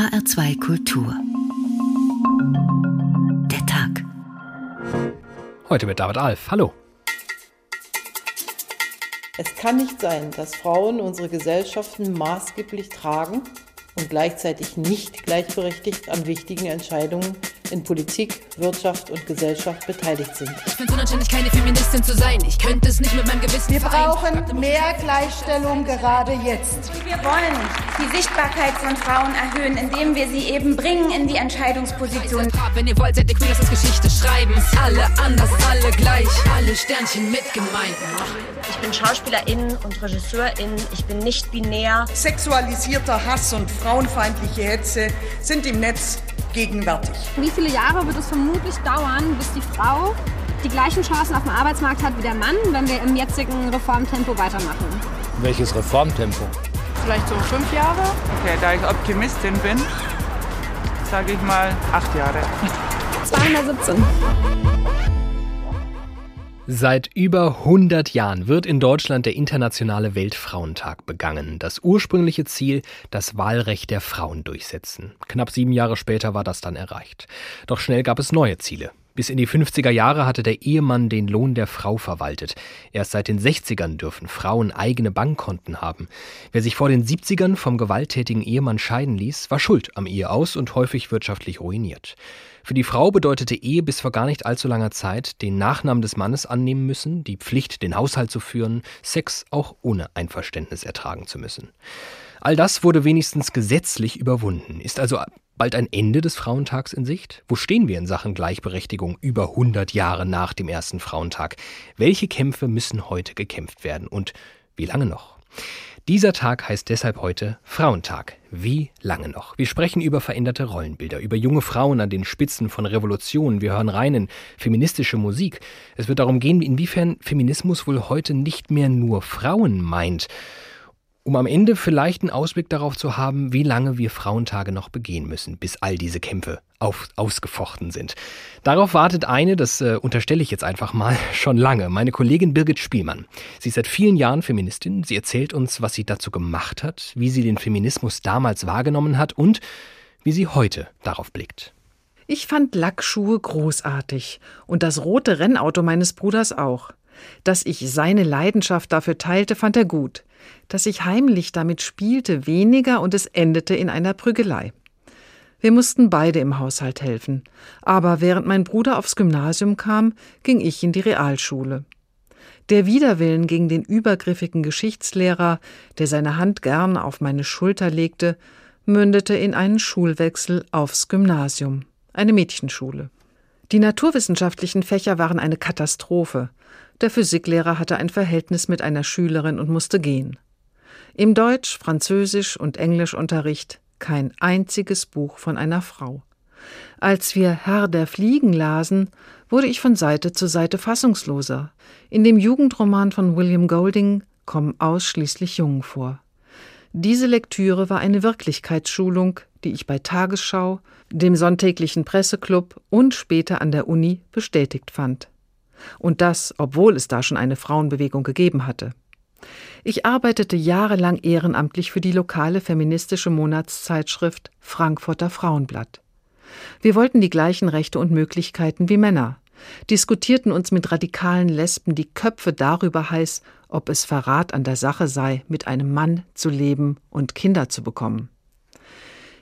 HR2 Kultur. Der Tag. Heute mit David Alf. Hallo. Es kann nicht sein, dass Frauen unsere Gesellschaften maßgeblich tragen und gleichzeitig nicht gleichberechtigt an wichtigen Entscheidungen in Politik, Wirtschaft und Gesellschaft beteiligt sind. Ich finde es unanständig, keine Feministin zu sein. Ich könnte es nicht mit meinem Gewissen Wir brauchen mehr Gleichstellung gerade jetzt. Wir wollen die Sichtbarkeit von Frauen erhöhen, indem wir sie eben bringen in die Entscheidungsposition. Wenn ihr wollt, seid ihr queer, uns Geschichte schreiben. Ist alle anders, alle gleich, alle Sternchen mit gemeint. Ich bin Schauspielerin und Regisseurin. Ich bin nicht binär. Sexualisierter Hass und frauenfeindliche Hetze sind im Netz gegenwärtig. Wie viele Jahre wird es vermutlich dauern, bis die Frau die gleichen Chancen auf dem Arbeitsmarkt hat wie der Mann, wenn wir im jetzigen Reformtempo weitermachen? Welches Reformtempo? Vielleicht so fünf Jahre. Okay, da ich Optimistin bin, sage ich mal acht Jahre. 217. Seit über 100 Jahren wird in Deutschland der Internationale Weltfrauentag begangen. Das ursprüngliche Ziel, das Wahlrecht der Frauen durchsetzen. Knapp sieben Jahre später war das dann erreicht. Doch schnell gab es neue Ziele. Bis in die 50er Jahre hatte der Ehemann den Lohn der Frau verwaltet. Erst seit den 60ern dürfen Frauen eigene Bankkonten haben. Wer sich vor den 70ern vom gewalttätigen Ehemann scheiden ließ, war schuld am Eheaus und häufig wirtschaftlich ruiniert. Für die Frau bedeutete Ehe bis vor gar nicht allzu langer Zeit den Nachnamen des Mannes annehmen müssen, die Pflicht, den Haushalt zu führen, Sex auch ohne Einverständnis ertragen zu müssen. All das wurde wenigstens gesetzlich überwunden. Ist also bald ein Ende des Frauentags in Sicht? Wo stehen wir in Sachen Gleichberechtigung über 100 Jahre nach dem ersten Frauentag? Welche Kämpfe müssen heute gekämpft werden und wie lange noch? Dieser Tag heißt deshalb heute Frauentag. Wie lange noch? Wir sprechen über veränderte Rollenbilder, über junge Frauen an den Spitzen von Revolutionen. Wir hören rein in feministische Musik. Es wird darum gehen, inwiefern Feminismus wohl heute nicht mehr nur Frauen meint um am Ende vielleicht einen Ausblick darauf zu haben, wie lange wir Frauentage noch begehen müssen, bis all diese Kämpfe auf, ausgefochten sind. Darauf wartet eine, das äh, unterstelle ich jetzt einfach mal, schon lange, meine Kollegin Birgit Spielmann. Sie ist seit vielen Jahren Feministin, sie erzählt uns, was sie dazu gemacht hat, wie sie den Feminismus damals wahrgenommen hat und wie sie heute darauf blickt. Ich fand Lackschuhe großartig und das rote Rennauto meines Bruders auch. Dass ich seine Leidenschaft dafür teilte, fand er gut dass ich heimlich damit spielte, weniger und es endete in einer Prügelei. Wir mussten beide im Haushalt helfen, aber während mein Bruder aufs Gymnasium kam, ging ich in die Realschule. Der Widerwillen gegen den übergriffigen Geschichtslehrer, der seine Hand gern auf meine Schulter legte, mündete in einen Schulwechsel aufs Gymnasium, eine Mädchenschule. Die naturwissenschaftlichen Fächer waren eine Katastrophe. Der Physiklehrer hatte ein Verhältnis mit einer Schülerin und musste gehen. Im Deutsch-, Französisch- und Englischunterricht kein einziges Buch von einer Frau. Als wir Herr der Fliegen lasen, wurde ich von Seite zu Seite fassungsloser. In dem Jugendroman von William Golding kommen ausschließlich Jungen vor. Diese Lektüre war eine Wirklichkeitsschulung, die ich bei Tagesschau, dem sonntäglichen Presseclub und später an der Uni bestätigt fand. Und das, obwohl es da schon eine Frauenbewegung gegeben hatte. Ich arbeitete jahrelang ehrenamtlich für die lokale feministische Monatszeitschrift Frankfurter Frauenblatt. Wir wollten die gleichen Rechte und Möglichkeiten wie Männer, diskutierten uns mit radikalen Lesben die Köpfe darüber heiß, ob es Verrat an der Sache sei, mit einem Mann zu leben und Kinder zu bekommen.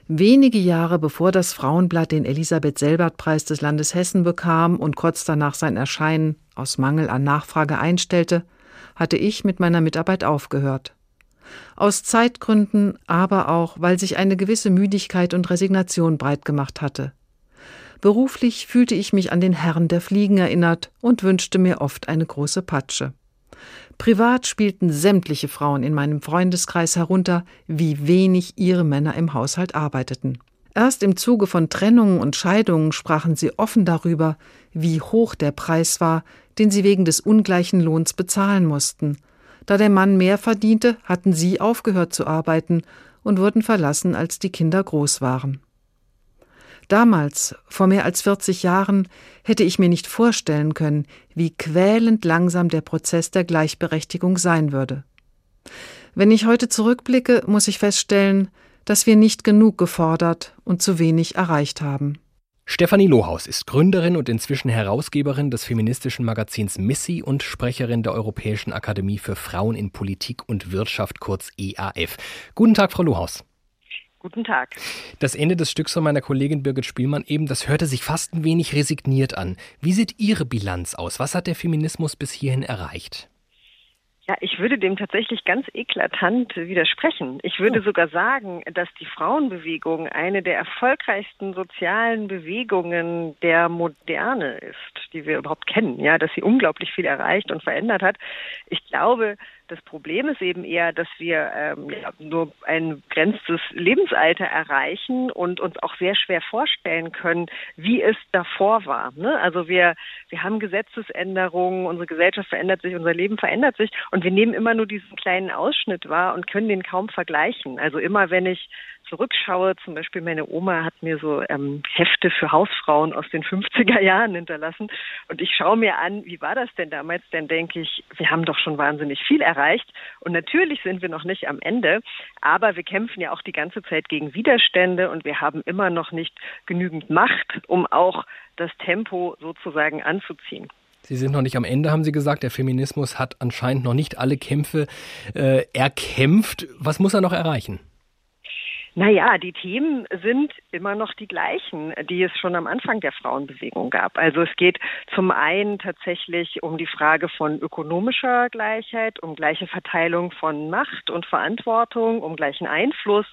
Wenige Jahre bevor das Frauenblatt den Elisabeth-Selbert-Preis des Landes Hessen bekam und kurz danach sein Erscheinen aus Mangel an Nachfrage einstellte, hatte ich mit meiner Mitarbeit aufgehört. Aus Zeitgründen, aber auch, weil sich eine gewisse Müdigkeit und Resignation breit gemacht hatte. Beruflich fühlte ich mich an den Herrn der Fliegen erinnert und wünschte mir oft eine große Patsche. Privat spielten sämtliche Frauen in meinem Freundeskreis herunter, wie wenig ihre Männer im Haushalt arbeiteten. Erst im Zuge von Trennungen und Scheidungen sprachen sie offen darüber, wie hoch der Preis war, den sie wegen des ungleichen Lohns bezahlen mussten. Da der Mann mehr verdiente, hatten sie aufgehört zu arbeiten und wurden verlassen, als die Kinder groß waren. Damals, vor mehr als 40 Jahren, hätte ich mir nicht vorstellen können, wie quälend langsam der Prozess der Gleichberechtigung sein würde. Wenn ich heute zurückblicke, muss ich feststellen, dass wir nicht genug gefordert und zu wenig erreicht haben. Stefanie Lohaus ist Gründerin und inzwischen Herausgeberin des feministischen Magazins Missy und Sprecherin der Europäischen Akademie für Frauen in Politik und Wirtschaft, kurz EAF. Guten Tag, Frau Lohaus. Guten Tag. Das Ende des Stücks von meiner Kollegin Birgit Spielmann eben, das hörte sich fast ein wenig resigniert an. Wie sieht Ihre Bilanz aus? Was hat der Feminismus bis hierhin erreicht? Ja, ich würde dem tatsächlich ganz eklatant widersprechen. Ich würde oh. sogar sagen, dass die Frauenbewegung eine der erfolgreichsten sozialen Bewegungen der Moderne ist, die wir überhaupt kennen. Ja, dass sie unglaublich viel erreicht und verändert hat. Ich glaube, das Problem ist eben eher, dass wir ähm, ja, nur ein begrenztes Lebensalter erreichen und uns auch sehr schwer vorstellen können, wie es davor war. Ne? Also wir, wir haben Gesetzesänderungen, unsere Gesellschaft verändert sich, unser Leben verändert sich und wir nehmen immer nur diesen kleinen Ausschnitt wahr und können den kaum vergleichen. Also immer wenn ich zurückschaue, zum Beispiel meine Oma hat mir so ähm, Hefte für Hausfrauen aus den 50er Jahren hinterlassen und ich schaue mir an, wie war das denn damals, dann denke ich, wir haben doch schon wahnsinnig viel erreicht und natürlich sind wir noch nicht am Ende, aber wir kämpfen ja auch die ganze Zeit gegen Widerstände und wir haben immer noch nicht genügend Macht, um auch das Tempo sozusagen anzuziehen. Sie sind noch nicht am Ende, haben Sie gesagt. Der Feminismus hat anscheinend noch nicht alle Kämpfe äh, erkämpft. Was muss er noch erreichen? Naja, die Themen sind immer noch die gleichen, die es schon am Anfang der Frauenbewegung gab. Also es geht zum einen tatsächlich um die Frage von ökonomischer Gleichheit, um gleiche Verteilung von Macht und Verantwortung, um gleichen Einfluss.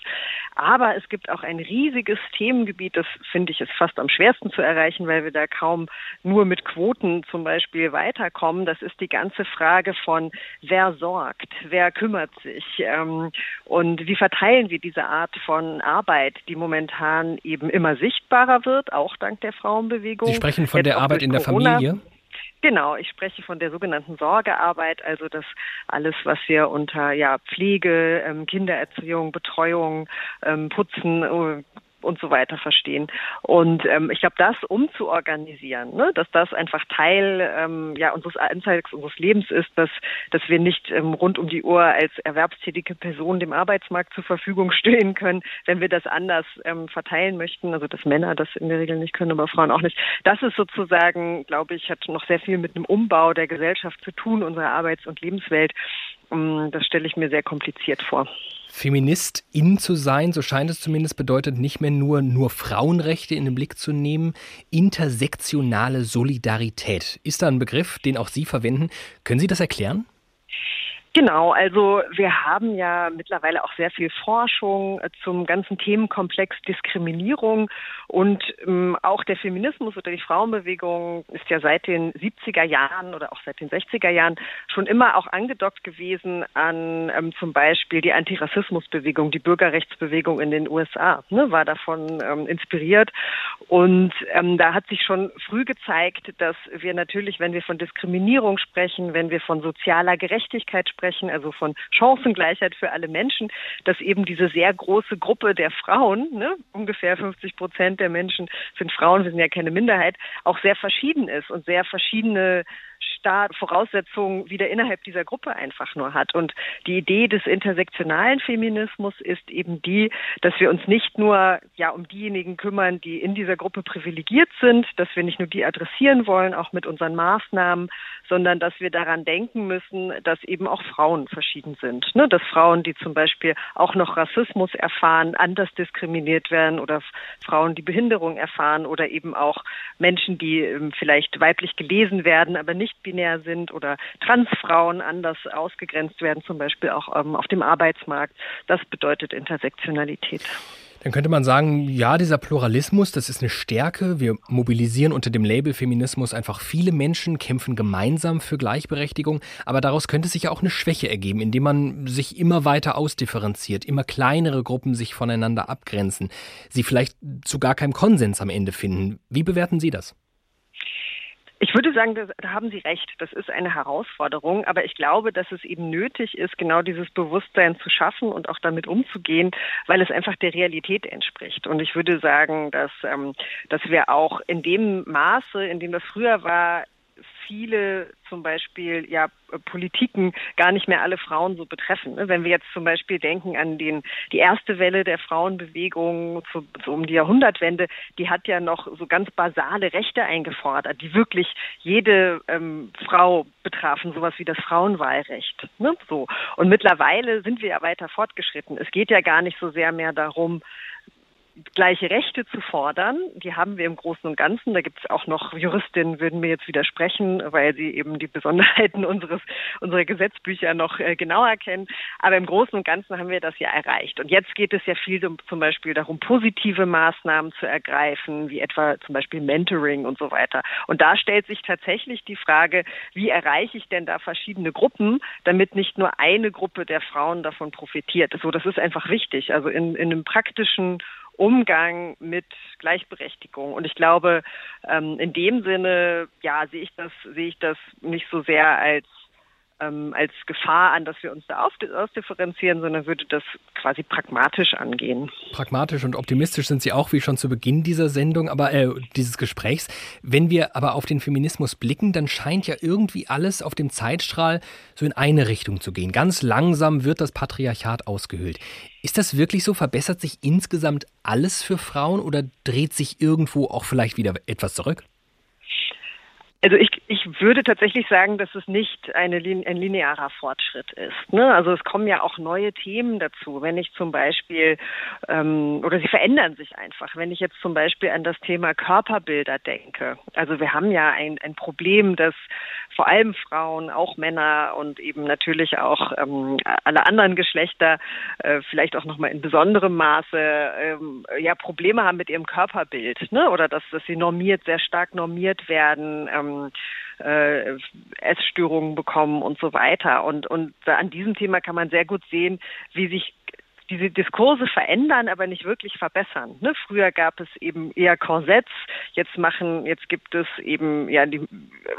Aber es gibt auch ein riesiges Themengebiet, das finde ich ist fast am schwersten zu erreichen, weil wir da kaum nur mit Quoten zum Beispiel weiterkommen. Das ist die ganze Frage von wer sorgt, wer kümmert sich ähm, und wie verteilen wir diese Art von Arbeit, die momentan eben immer sichtbarer wird, auch dank der Frauenbewegung. Sie sprechen von Jetzt der Arbeit in der Corona. Familie? Genau, ich spreche von der sogenannten Sorgearbeit, also das alles, was wir unter ja, Pflege, ähm, Kindererziehung, Betreuung, ähm, Putzen, äh, und so weiter verstehen. Und ähm, ich glaube, das umzuorganisieren, ne, dass das einfach Teil ähm, ja, unseres Alltags, unseres Lebens ist, dass, dass wir nicht ähm, rund um die Uhr als erwerbstätige Person dem Arbeitsmarkt zur Verfügung stehen können, wenn wir das anders ähm, verteilen möchten, also dass Männer das in der Regel nicht können, aber Frauen auch nicht. Das ist sozusagen, glaube ich, hat noch sehr viel mit einem Umbau der Gesellschaft zu tun, unserer Arbeits- und Lebenswelt. Ähm, das stelle ich mir sehr kompliziert vor. Feministin zu sein, so scheint es zumindest, bedeutet nicht mehr nur, nur Frauenrechte in den Blick zu nehmen. Intersektionale Solidarität ist da ein Begriff, den auch Sie verwenden. Können Sie das erklären? Genau, also wir haben ja mittlerweile auch sehr viel Forschung äh, zum ganzen Themenkomplex Diskriminierung. Und ähm, auch der Feminismus oder die Frauenbewegung ist ja seit den 70er Jahren oder auch seit den 60er Jahren schon immer auch angedockt gewesen an ähm, zum Beispiel die Antirassismusbewegung, die Bürgerrechtsbewegung in den USA, ne, war davon ähm, inspiriert. Und ähm, da hat sich schon früh gezeigt, dass wir natürlich, wenn wir von Diskriminierung sprechen, wenn wir von sozialer Gerechtigkeit sprechen, sprechen, also von Chancengleichheit für alle Menschen, dass eben diese sehr große Gruppe der Frauen, ne, ungefähr 50 Prozent der Menschen sind Frauen, wir sind ja keine Minderheit, auch sehr verschieden ist und sehr verschiedene Staat Voraussetzungen wieder innerhalb dieser Gruppe einfach nur hat. Und die Idee des intersektionalen Feminismus ist eben die, dass wir uns nicht nur ja um diejenigen kümmern, die in dieser Gruppe privilegiert sind, dass wir nicht nur die adressieren wollen, auch mit unseren Maßnahmen, sondern dass wir daran denken müssen, dass eben auch Frauen verschieden sind. Ne? Dass Frauen, die zum Beispiel auch noch Rassismus erfahren, anders diskriminiert werden oder Frauen, die Behinderung erfahren oder eben auch Menschen, die ähm, vielleicht weiblich gelesen werden, aber nicht binär sind oder Transfrauen anders ausgegrenzt werden, zum Beispiel auch ähm, auf dem Arbeitsmarkt. Das bedeutet Intersektionalität. Dann könnte man sagen, ja, dieser Pluralismus, das ist eine Stärke. Wir mobilisieren unter dem Label Feminismus einfach viele Menschen, kämpfen gemeinsam für Gleichberechtigung. Aber daraus könnte sich ja auch eine Schwäche ergeben, indem man sich immer weiter ausdifferenziert, immer kleinere Gruppen sich voneinander abgrenzen, sie vielleicht zu gar keinem Konsens am Ende finden. Wie bewerten Sie das? Ich würde sagen, da haben Sie recht. Das ist eine Herausforderung. Aber ich glaube, dass es eben nötig ist, genau dieses Bewusstsein zu schaffen und auch damit umzugehen, weil es einfach der Realität entspricht. Und ich würde sagen, dass, ähm, dass wir auch in dem Maße, in dem das früher war, viele zum Beispiel ja Politiken gar nicht mehr alle Frauen so betreffen. Ne? Wenn wir jetzt zum Beispiel denken an den die erste Welle der Frauenbewegung zu, so um die Jahrhundertwende, die hat ja noch so ganz basale Rechte eingefordert, die wirklich jede ähm, Frau betrafen, sowas wie das Frauenwahlrecht. Ne? So und mittlerweile sind wir ja weiter fortgeschritten. Es geht ja gar nicht so sehr mehr darum, gleiche Rechte zu fordern. Die haben wir im Großen und Ganzen. Da gibt es auch noch Juristinnen, würden mir jetzt widersprechen, weil sie eben die Besonderheiten unseres unserer Gesetzbücher noch äh, genauer kennen. Aber im Großen und Ganzen haben wir das ja erreicht. Und jetzt geht es ja viel um, zum Beispiel darum, positive Maßnahmen zu ergreifen, wie etwa zum Beispiel Mentoring und so weiter. Und da stellt sich tatsächlich die Frage, wie erreiche ich denn da verschiedene Gruppen, damit nicht nur eine Gruppe der Frauen davon profitiert. So, das ist einfach wichtig. Also in, in einem praktischen Umgang mit Gleichberechtigung. Und ich glaube, ähm, in dem Sinne, ja, sehe ich das, sehe ich das nicht so sehr als ähm, als Gefahr an, dass wir uns da ausdifferenzieren, sondern würde das quasi pragmatisch angehen. Pragmatisch und optimistisch sind Sie auch, wie schon zu Beginn dieser Sendung, aber äh, dieses Gesprächs. Wenn wir aber auf den Feminismus blicken, dann scheint ja irgendwie alles auf dem Zeitstrahl so in eine Richtung zu gehen. Ganz langsam wird das Patriarchat ausgehöhlt. Ist das wirklich so? Verbessert sich insgesamt alles für Frauen oder dreht sich irgendwo auch vielleicht wieder etwas zurück? Also ich, ich würde tatsächlich sagen, dass es nicht eine, ein linearer Fortschritt ist. Ne? Also es kommen ja auch neue Themen dazu. Wenn ich zum Beispiel, ähm, oder sie verändern sich einfach, wenn ich jetzt zum Beispiel an das Thema Körperbilder denke. Also wir haben ja ein, ein Problem, dass vor allem Frauen, auch Männer und eben natürlich auch ähm, alle anderen Geschlechter äh, vielleicht auch nochmal in besonderem Maße ähm, ja Probleme haben mit ihrem Körperbild, ne? Oder dass, dass sie normiert, sehr stark normiert werden. Ähm, äh, Essstörungen bekommen und so weiter. Und, und an diesem Thema kann man sehr gut sehen, wie sich diese Diskurse verändern, aber nicht wirklich verbessern. Ne? Früher gab es eben eher Korsetts, jetzt machen, jetzt gibt es eben ja die,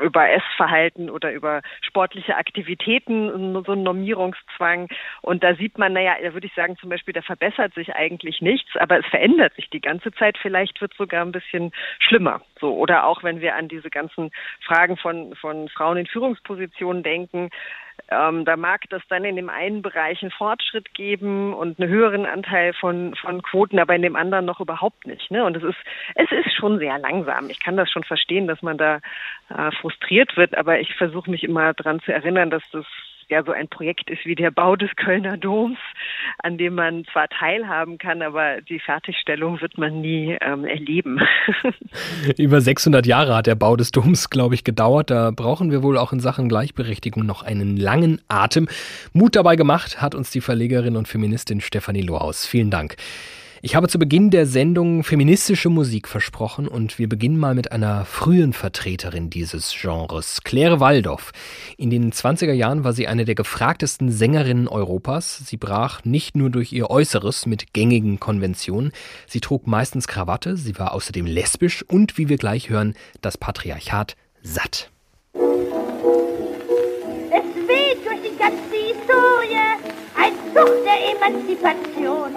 über Essverhalten oder über sportliche Aktivitäten so einen Normierungszwang. Und da sieht man, naja, da würde ich sagen, zum Beispiel, da verbessert sich eigentlich nichts, aber es verändert sich die ganze Zeit. Vielleicht wird es sogar ein bisschen schlimmer. So oder auch wenn wir an diese ganzen Fragen von von Frauen in Führungspositionen denken ähm, da mag das dann in dem einen Bereich einen Fortschritt geben und einen höheren Anteil von, von Quoten, aber in dem anderen noch überhaupt nicht. Ne? Und es ist, es ist schon sehr langsam. Ich kann das schon verstehen, dass man da äh, frustriert wird, aber ich versuche mich immer daran zu erinnern, dass das ja so ein Projekt ist wie der Bau des Kölner Doms, an dem man zwar teilhaben kann, aber die Fertigstellung wird man nie ähm, erleben. Über 600 Jahre hat der Bau des Doms, glaube ich, gedauert. Da brauchen wir wohl auch in Sachen Gleichberechtigung noch einen langen Atem. Mut dabei gemacht hat uns die Verlegerin und Feministin Stefanie Lohaus. Vielen Dank. Ich habe zu Beginn der Sendung feministische Musik versprochen und wir beginnen mal mit einer frühen Vertreterin dieses Genres, Claire Waldorf. In den 20er Jahren war sie eine der gefragtesten Sängerinnen Europas. Sie brach nicht nur durch ihr Äußeres mit gängigen Konventionen, sie trug meistens Krawatte, sie war außerdem lesbisch und, wie wir gleich hören, das Patriarchat satt. Emanzipation.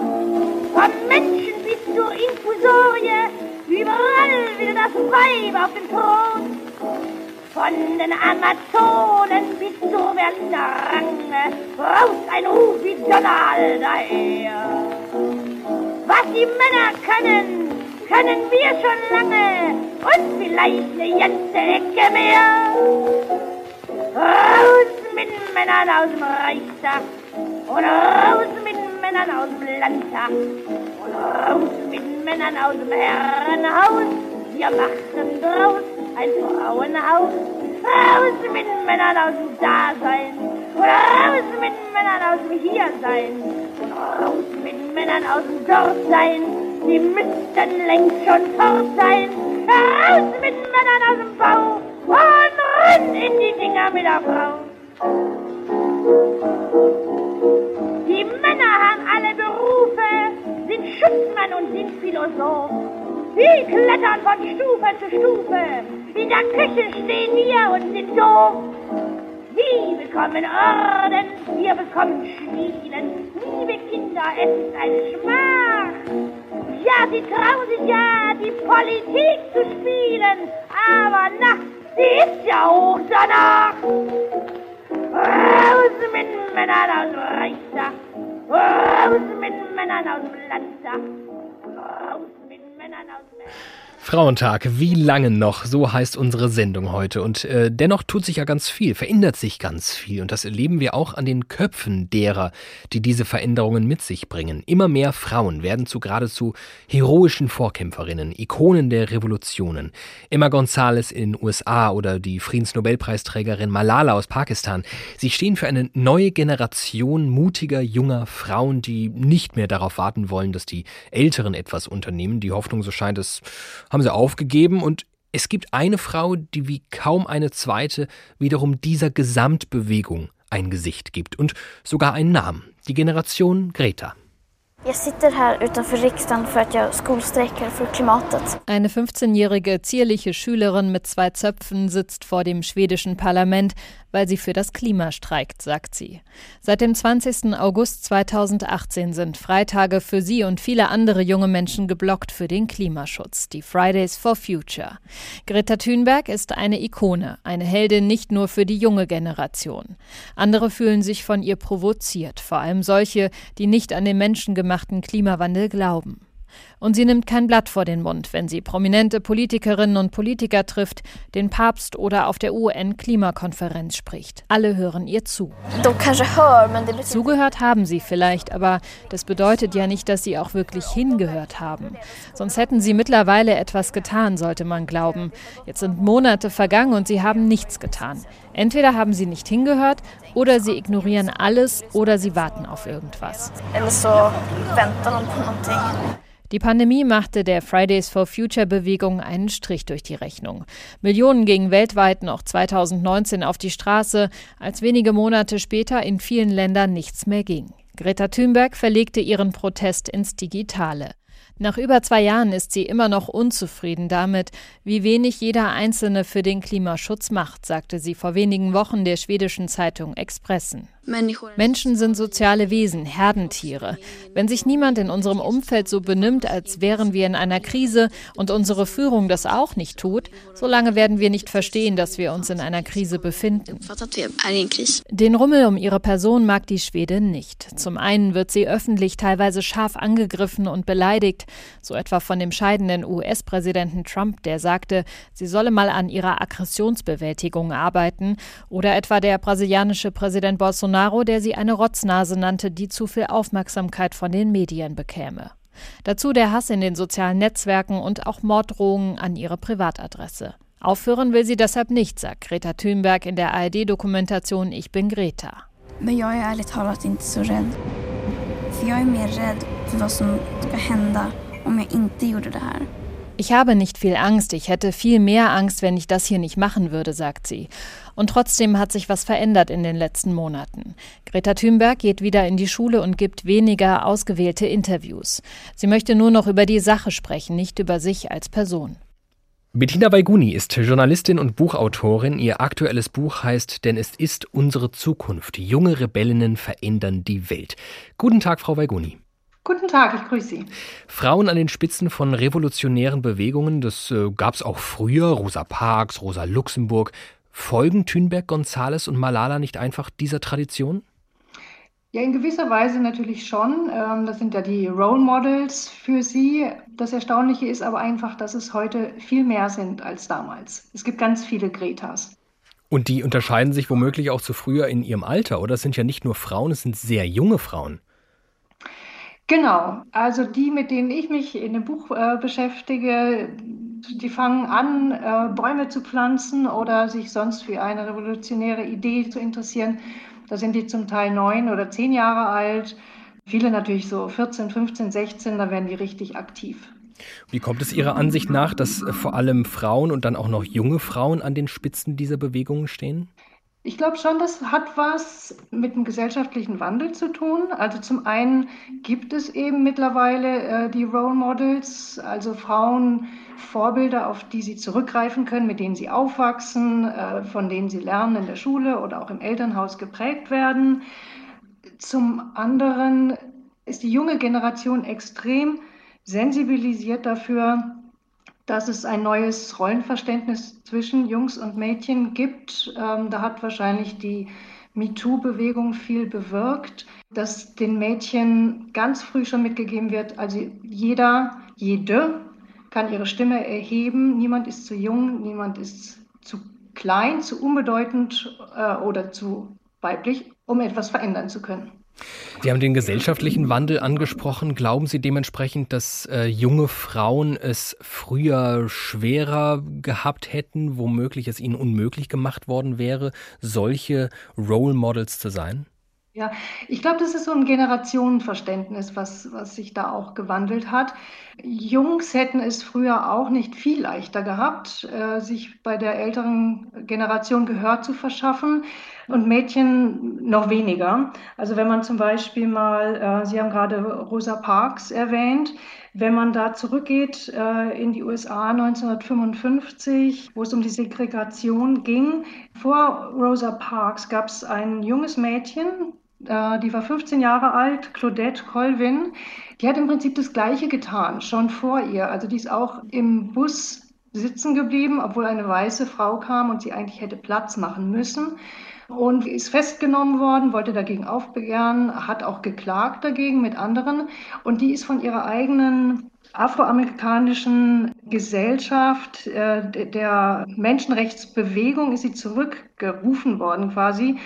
Vom Menschen bis zur Infusorie, überall will das Weib auf den Thron. Von den Amazonen bis zur Berliner Range, raus ein Ruf wie Donner daher. Was die Männer können, können wir schon lange und vielleicht eine ganze Ecke mehr. Raus mit Männern aus dem Reichstag und raus mit Männern aus dem Landtag und raus mit Männern aus dem Herrenhaus. Wir machen draus ein Frauenhaus. Raus mit Männern aus dem Dasein und raus mit Männern aus dem Hiersein und raus mit Männern aus dem Dortsein. Die müssten längst schon fort sein. Raus mit Männern aus dem Bau und rein in die Dinger mit der Frau. Die Männer haben alle Berufe, sind Schutzmann und sind Philosoph. Sie klettern von Stufe zu Stufe, in der Küche stehen wir und sind doof. Sie bekommen Orden, wir bekommen Schmieden. Liebe Kinder, es ist ein Schmach. Ja, sie trauen sich ja, die Politik zu spielen, aber nachts sie ist ja auch danach. Raus mit Männern aus Reichstag, raus mit Männern aus dem Landtag, raus mit Männern aus dem... Frauentag, wie lange noch? So heißt unsere Sendung heute. Und äh, dennoch tut sich ja ganz viel, verändert sich ganz viel. Und das erleben wir auch an den Köpfen derer, die diese Veränderungen mit sich bringen. Immer mehr Frauen werden zu geradezu heroischen Vorkämpferinnen, Ikonen der Revolutionen. Emma Gonzalez in den USA oder die Friedensnobelpreisträgerin Malala aus Pakistan. Sie stehen für eine neue Generation mutiger, junger Frauen, die nicht mehr darauf warten wollen, dass die Älteren etwas unternehmen. Die Hoffnung, so scheint es, haben sie aufgegeben und es gibt eine Frau, die wie kaum eine zweite wiederum dieser Gesamtbewegung ein Gesicht gibt und sogar einen Namen. Die Generation Greta. Jag sitter här utanför riksdagen för att jag skolstrejkar för klimatet. Eine 15-jährige zierliche Schülerin mit zwei Zöpfen sitzt vor dem schwedischen Parlament, weil sie für das Klima streikt, sagt sie. Seit dem 20. August 2018 sind Freitage für sie und viele andere junge Menschen geblockt für den Klimaschutz, die Fridays for Future. Greta Thunberg ist eine Ikone, eine Heldin nicht nur für die junge Generation. Andere fühlen sich von ihr provoziert, vor allem solche, die nicht an den menschengemachten Klimawandel glauben. Und sie nimmt kein Blatt vor den Mund, wenn sie prominente Politikerinnen und Politiker trifft, den Papst oder auf der UN-Klimakonferenz spricht. Alle hören ihr zu. Zugehört haben sie vielleicht, aber das bedeutet ja nicht, dass sie auch wirklich hingehört haben. Sonst hätten sie mittlerweile etwas getan, sollte man glauben. Jetzt sind Monate vergangen und sie haben nichts getan. Entweder haben sie nicht hingehört oder sie ignorieren alles oder sie warten auf irgendwas. Die Pandemie machte der Fridays for Future Bewegung einen Strich durch die Rechnung. Millionen gingen weltweit noch 2019 auf die Straße, als wenige Monate später in vielen Ländern nichts mehr ging. Greta Thunberg verlegte ihren Protest ins Digitale. Nach über zwei Jahren ist sie immer noch unzufrieden damit, wie wenig jeder Einzelne für den Klimaschutz macht, sagte sie vor wenigen Wochen der schwedischen Zeitung Expressen. Menschen sind soziale Wesen, Herdentiere. Wenn sich niemand in unserem Umfeld so benimmt, als wären wir in einer Krise und unsere Führung das auch nicht tut, solange werden wir nicht verstehen, dass wir uns in einer Krise befinden. Den Rummel um ihre Person mag die Schwedin nicht. Zum einen wird sie öffentlich teilweise scharf angegriffen und beleidigt, so etwa von dem scheidenden US-Präsidenten Trump, der sagte, sie solle mal an ihrer Aggressionsbewältigung arbeiten, oder etwa der brasilianische Präsident Bolsonaro der sie eine Rotznase nannte, die zu viel Aufmerksamkeit von den Medien bekäme. Dazu der Hass in den sozialen Netzwerken und auch Morddrohungen an ihre Privatadresse. Aufhören will sie deshalb nicht, sagt Greta Thunberg in der ARD-Dokumentation Ich bin Greta. Men jag är ärligt talat inte så rädd. För jag är mer rädd för vad som ska hända om jag inte gjorde det här. Ich habe nicht viel Angst, ich hätte viel mehr Angst, wenn ich das hier nicht machen würde, sagt sie. Und trotzdem hat sich was verändert in den letzten Monaten. Greta Thunberg geht wieder in die Schule und gibt weniger ausgewählte Interviews. Sie möchte nur noch über die Sache sprechen, nicht über sich als Person. Bettina Weiguni ist Journalistin und Buchautorin. Ihr aktuelles Buch heißt Denn es ist unsere Zukunft. Junge Rebellinnen verändern die Welt. Guten Tag, Frau Weiguni. Guten Tag, ich grüße Sie. Frauen an den Spitzen von revolutionären Bewegungen, das äh, gab es auch früher, Rosa Parks, Rosa Luxemburg. Folgen Thünberg, Gonzales und Malala nicht einfach dieser Tradition? Ja, in gewisser Weise natürlich schon. Ähm, das sind ja die Role Models für sie. Das Erstaunliche ist aber einfach, dass es heute viel mehr sind als damals. Es gibt ganz viele Gretas. Und die unterscheiden sich womöglich auch zu früher in ihrem Alter, oder? Es sind ja nicht nur Frauen, es sind sehr junge Frauen. Genau, also die, mit denen ich mich in dem Buch äh, beschäftige, die fangen an, äh, Bäume zu pflanzen oder sich sonst für eine revolutionäre Idee zu interessieren. Da sind die zum Teil neun oder zehn Jahre alt. Viele natürlich so 14, 15, 16, da werden die richtig aktiv. Wie kommt es Ihrer Ansicht nach, dass äh, vor allem Frauen und dann auch noch junge Frauen an den Spitzen dieser Bewegungen stehen? Ich glaube schon, das hat was mit dem gesellschaftlichen Wandel zu tun. Also zum einen gibt es eben mittlerweile äh, die Role Models, also Frauen, Vorbilder, auf die sie zurückgreifen können, mit denen sie aufwachsen, äh, von denen sie lernen in der Schule oder auch im Elternhaus geprägt werden. Zum anderen ist die junge Generation extrem sensibilisiert dafür, dass es ein neues Rollenverständnis zwischen Jungs und Mädchen gibt. Ähm, da hat wahrscheinlich die MeToo-Bewegung viel bewirkt, dass den Mädchen ganz früh schon mitgegeben wird, also jeder, jede kann ihre Stimme erheben, niemand ist zu jung, niemand ist zu klein, zu unbedeutend äh, oder zu weiblich, um etwas verändern zu können. Sie haben den gesellschaftlichen Wandel angesprochen. Glauben Sie dementsprechend, dass äh, junge Frauen es früher schwerer gehabt hätten, womöglich es ihnen unmöglich gemacht worden wäre, solche Role Models zu sein? Ja, ich glaube, das ist so ein Generationenverständnis, was, was sich da auch gewandelt hat. Jungs hätten es früher auch nicht viel leichter gehabt, äh, sich bei der älteren Generation Gehör zu verschaffen und Mädchen noch weniger. Also wenn man zum Beispiel mal, äh, Sie haben gerade Rosa Parks erwähnt, wenn man da zurückgeht äh, in die USA 1955, wo es um die Segregation ging, vor Rosa Parks gab es ein junges Mädchen, die war 15 Jahre alt, Claudette Colvin. Die hat im Prinzip das Gleiche getan, schon vor ihr. Also die ist auch im Bus sitzen geblieben, obwohl eine weiße Frau kam und sie eigentlich hätte Platz machen müssen. Und ist festgenommen worden, wollte dagegen aufbegehren, hat auch geklagt dagegen mit anderen. Und die ist von ihrer eigenen afroamerikanischen Gesellschaft, äh, der Menschenrechtsbewegung ist sie zurückgerufen worden quasi,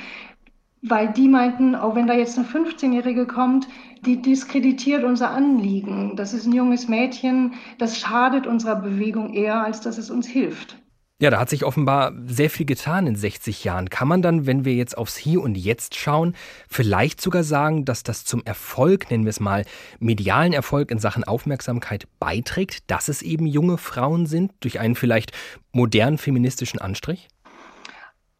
weil die meinten, auch wenn da jetzt eine 15-Jährige kommt, die diskreditiert unser Anliegen. Das ist ein junges Mädchen, das schadet unserer Bewegung eher, als dass es uns hilft. Ja, da hat sich offenbar sehr viel getan in 60 Jahren. Kann man dann, wenn wir jetzt aufs Hier und Jetzt schauen, vielleicht sogar sagen, dass das zum Erfolg, nennen wir es mal, medialen Erfolg in Sachen Aufmerksamkeit beiträgt, dass es eben junge Frauen sind, durch einen vielleicht modernen feministischen Anstrich?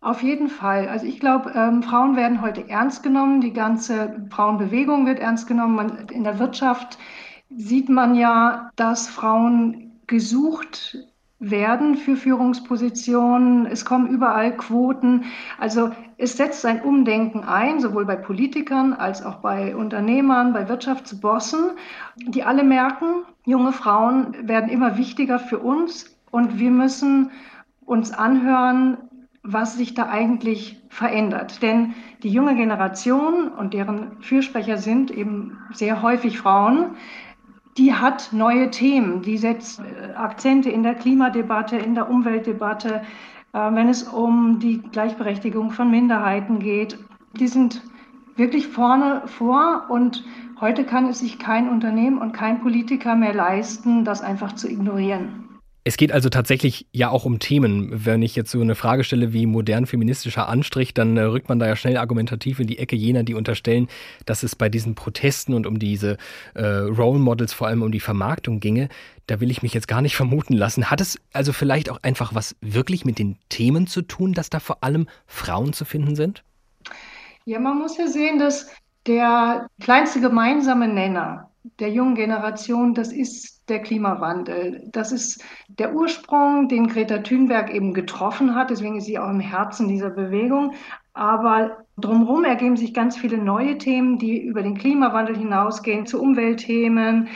Auf jeden Fall. Also ich glaube, ähm, Frauen werden heute ernst genommen. Die ganze Frauenbewegung wird ernst genommen. Man, in der Wirtschaft sieht man ja, dass Frauen gesucht werden für Führungspositionen. Es kommen überall Quoten. Also es setzt ein Umdenken ein, sowohl bei Politikern als auch bei Unternehmern, bei Wirtschaftsbossen, die alle merken, junge Frauen werden immer wichtiger für uns und wir müssen uns anhören, was sich da eigentlich verändert. Denn die junge Generation und deren Fürsprecher sind eben sehr häufig Frauen, die hat neue Themen, die setzt äh, Akzente in der Klimadebatte, in der Umweltdebatte, äh, wenn es um die Gleichberechtigung von Minderheiten geht. Die sind wirklich vorne vor und heute kann es sich kein Unternehmen und kein Politiker mehr leisten, das einfach zu ignorieren. Es geht also tatsächlich ja auch um Themen. Wenn ich jetzt so eine Frage stelle wie modern feministischer Anstrich, dann äh, rückt man da ja schnell argumentativ in die Ecke jener, die unterstellen, dass es bei diesen Protesten und um diese äh, Role Models, vor allem um die Vermarktung ginge. Da will ich mich jetzt gar nicht vermuten lassen. Hat es also vielleicht auch einfach was wirklich mit den Themen zu tun, dass da vor allem Frauen zu finden sind? Ja, man muss ja sehen, dass der kleinste gemeinsame Nenner der jungen Generation, das ist der Klimawandel. Das ist der Ursprung, den Greta Thunberg eben getroffen hat. Deswegen ist sie auch im Herzen dieser Bewegung. Aber drumherum ergeben sich ganz viele neue Themen, die über den Klimawandel hinausgehen, zu Umweltthemen.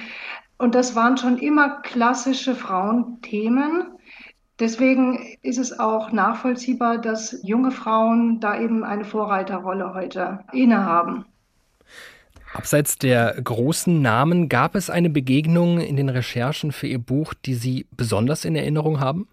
Und das waren schon immer klassische Frauenthemen. Deswegen ist es auch nachvollziehbar, dass junge Frauen da eben eine Vorreiterrolle heute innehaben. Abseits der großen Namen, gab es eine Begegnung in den Recherchen für Ihr Buch, die Sie besonders in Erinnerung haben?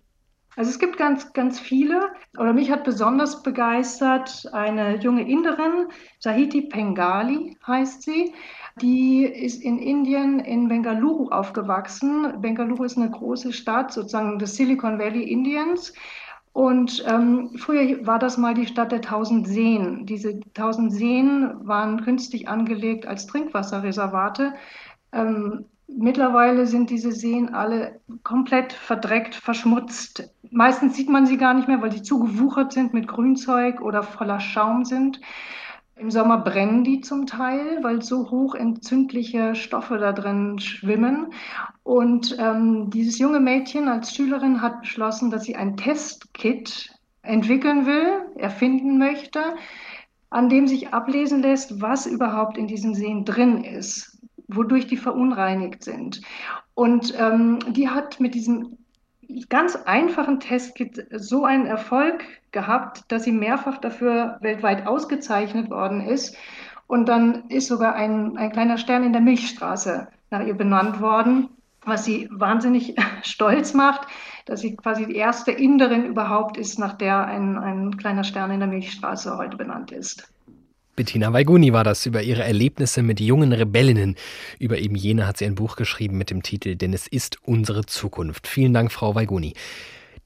Also es gibt ganz, ganz viele. Oder mich hat besonders begeistert eine junge Inderin, Sahiti Pengali heißt sie. Die ist in Indien, in Bengaluru aufgewachsen. Bengaluru ist eine große Stadt, sozusagen das Silicon Valley Indiens. Und ähm, früher war das mal die Stadt der tausend Seen. Diese tausend Seen waren künstlich angelegt als Trinkwasserreservate. Ähm, mittlerweile sind diese Seen alle komplett verdreckt, verschmutzt. Meistens sieht man sie gar nicht mehr, weil sie zugewuchert sind mit Grünzeug oder voller Schaum sind. Im Sommer brennen die zum Teil, weil so hochentzündliche Stoffe da drin schwimmen. Und ähm, dieses junge Mädchen als Schülerin hat beschlossen, dass sie ein Testkit entwickeln will, erfinden möchte, an dem sich ablesen lässt, was überhaupt in diesen Seen drin ist, wodurch die verunreinigt sind. Und ähm, die hat mit diesem ganz einfachen Testkit so einen Erfolg gehabt, dass sie mehrfach dafür weltweit ausgezeichnet worden ist. Und dann ist sogar ein, ein kleiner Stern in der Milchstraße nach ihr benannt worden, was sie wahnsinnig stolz macht, dass sie quasi die erste Inderin überhaupt ist, nach der ein, ein kleiner Stern in der Milchstraße heute benannt ist. Bettina Weiguni war das über ihre Erlebnisse mit jungen Rebellinnen. Über eben jene hat sie ein Buch geschrieben mit dem Titel Denn es ist unsere Zukunft. Vielen Dank, Frau Weiguni.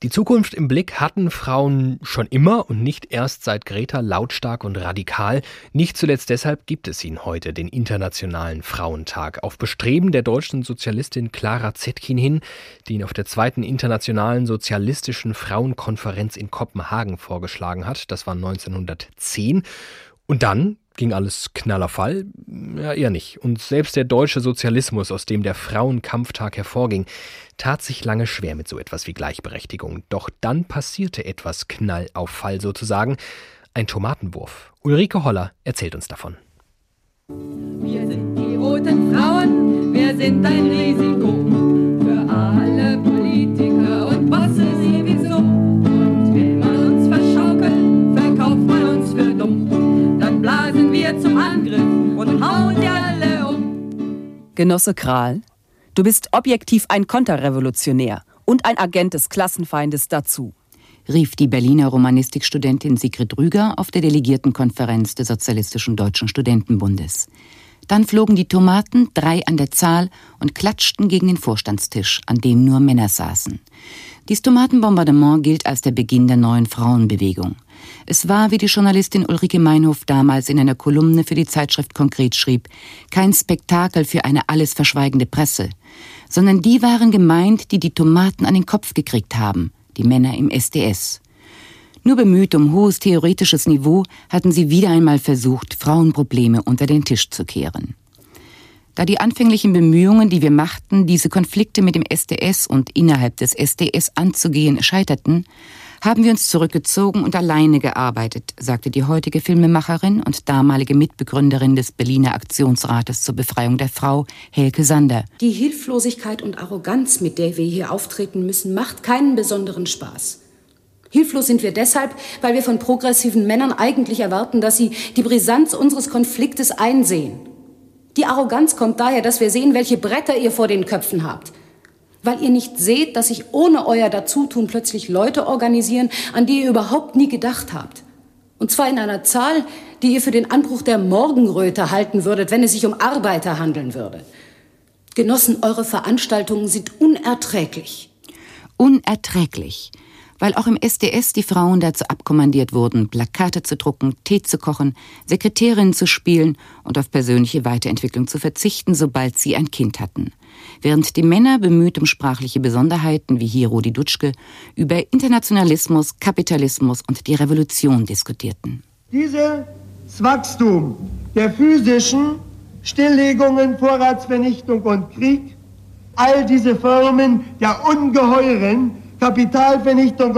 Die Zukunft im Blick hatten Frauen schon immer und nicht erst seit Greta lautstark und radikal. Nicht zuletzt deshalb gibt es ihn heute, den Internationalen Frauentag. Auf Bestreben der deutschen Sozialistin Clara Zetkin hin, die ihn auf der zweiten Internationalen Sozialistischen Frauenkonferenz in Kopenhagen vorgeschlagen hat. Das war 1910. Und dann ging alles knallerfall? Ja, eher nicht. Und selbst der deutsche Sozialismus, aus dem der Frauenkampftag hervorging, tat sich lange schwer mit so etwas wie Gleichberechtigung. Doch dann passierte etwas knallauffall sozusagen. Ein Tomatenwurf. Ulrike Holler erzählt uns davon. Wir sind die roten Frauen, wir sind ein Risiko Genosse Kral, du bist objektiv ein Konterrevolutionär und ein Agent des Klassenfeindes dazu, rief die Berliner Romanistikstudentin Sigrid Rüger auf der Delegiertenkonferenz des Sozialistischen Deutschen Studentenbundes. Dann flogen die Tomaten, drei an der Zahl, und klatschten gegen den Vorstandstisch, an dem nur Männer saßen. Dies Tomatenbombardement gilt als der Beginn der neuen Frauenbewegung. Es war, wie die Journalistin Ulrike Meinhof damals in einer Kolumne für die Zeitschrift konkret schrieb, kein Spektakel für eine alles verschweigende Presse, sondern die waren gemeint, die die Tomaten an den Kopf gekriegt haben, die Männer im SDS. Nur bemüht um hohes theoretisches Niveau hatten sie wieder einmal versucht, Frauenprobleme unter den Tisch zu kehren. Da die anfänglichen Bemühungen, die wir machten, diese Konflikte mit dem SDS und innerhalb des SDS anzugehen, scheiterten, haben wir uns zurückgezogen und alleine gearbeitet, sagte die heutige Filmemacherin und damalige Mitbegründerin des Berliner Aktionsrates zur Befreiung der Frau, Helke Sander. Die Hilflosigkeit und Arroganz, mit der wir hier auftreten müssen, macht keinen besonderen Spaß. Hilflos sind wir deshalb, weil wir von progressiven Männern eigentlich erwarten, dass sie die Brisanz unseres Konfliktes einsehen. Die Arroganz kommt daher, dass wir sehen, welche Bretter ihr vor den Köpfen habt weil ihr nicht seht, dass sich ohne euer Dazutun plötzlich Leute organisieren, an die ihr überhaupt nie gedacht habt. Und zwar in einer Zahl, die ihr für den Anbruch der Morgenröte halten würdet, wenn es sich um Arbeiter handeln würde. Genossen, eure Veranstaltungen sind unerträglich. Unerträglich weil auch im SDS die Frauen dazu abkommandiert wurden, Plakate zu drucken, Tee zu kochen, Sekretärinnen zu spielen und auf persönliche Weiterentwicklung zu verzichten, sobald sie ein Kind hatten. Während die Männer bemüht um sprachliche Besonderheiten wie hier Rudi Dutschke über Internationalismus, Kapitalismus und die Revolution diskutierten. Dieses Wachstum der physischen Stilllegungen, Vorratsvernichtung und Krieg, all diese Formen der ungeheuren Kapitalvernichtung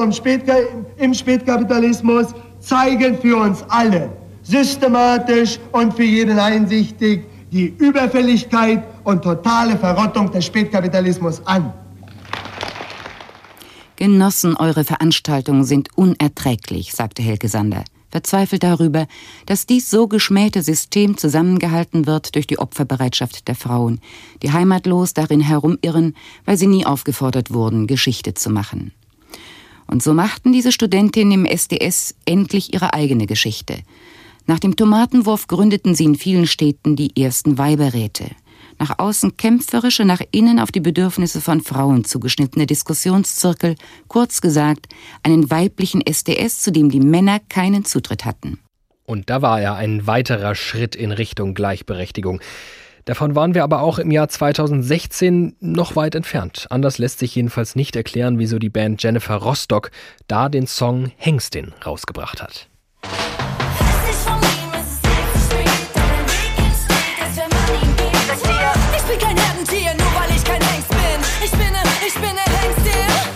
im Spätkapitalismus zeigen für uns alle systematisch und für jeden einsichtig die Überfälligkeit und totale Verrottung des Spätkapitalismus an. Genossen, eure Veranstaltungen sind unerträglich, sagte Helge Sander verzweifelt darüber, dass dies so geschmähte System zusammengehalten wird durch die Opferbereitschaft der Frauen, die heimatlos darin herumirren, weil sie nie aufgefordert wurden, Geschichte zu machen. Und so machten diese Studentinnen im SDS endlich ihre eigene Geschichte. Nach dem Tomatenwurf gründeten sie in vielen Städten die ersten Weiberräte nach außen kämpferische, nach innen auf die Bedürfnisse von Frauen zugeschnittene Diskussionszirkel, kurz gesagt einen weiblichen SDS, zu dem die Männer keinen Zutritt hatten. Und da war er ein weiterer Schritt in Richtung Gleichberechtigung. Davon waren wir aber auch im Jahr 2016 noch weit entfernt. Anders lässt sich jedenfalls nicht erklären, wieso die Band Jennifer Rostock da den Song Hengstin rausgebracht hat. wie kein Herdentier, nur weil ich kein Hengst bin. Ich bin, ich bin ein Hengst,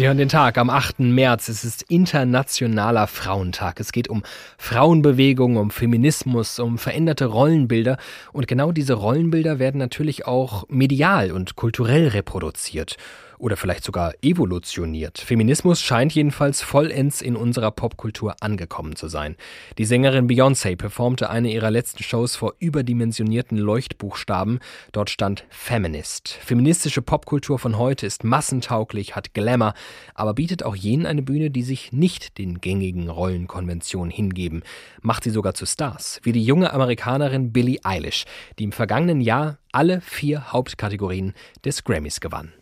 Sie hören den Tag am 8. März. Es ist Internationaler Frauentag. Es geht um Frauenbewegung, um Feminismus, um veränderte Rollenbilder. Und genau diese Rollenbilder werden natürlich auch medial und kulturell reproduziert oder vielleicht sogar evolutioniert. Feminismus scheint jedenfalls vollends in unserer Popkultur angekommen zu sein. Die Sängerin Beyoncé performte eine ihrer letzten Shows vor überdimensionierten Leuchtbuchstaben. Dort stand Feminist. Feministische Popkultur von heute ist massentauglich, hat Glamour, aber bietet auch jenen eine Bühne, die sich nicht den gängigen Rollenkonventionen hingeben, macht sie sogar zu Stars, wie die junge Amerikanerin Billie Eilish, die im vergangenen Jahr alle vier Hauptkategorien des Grammys gewann.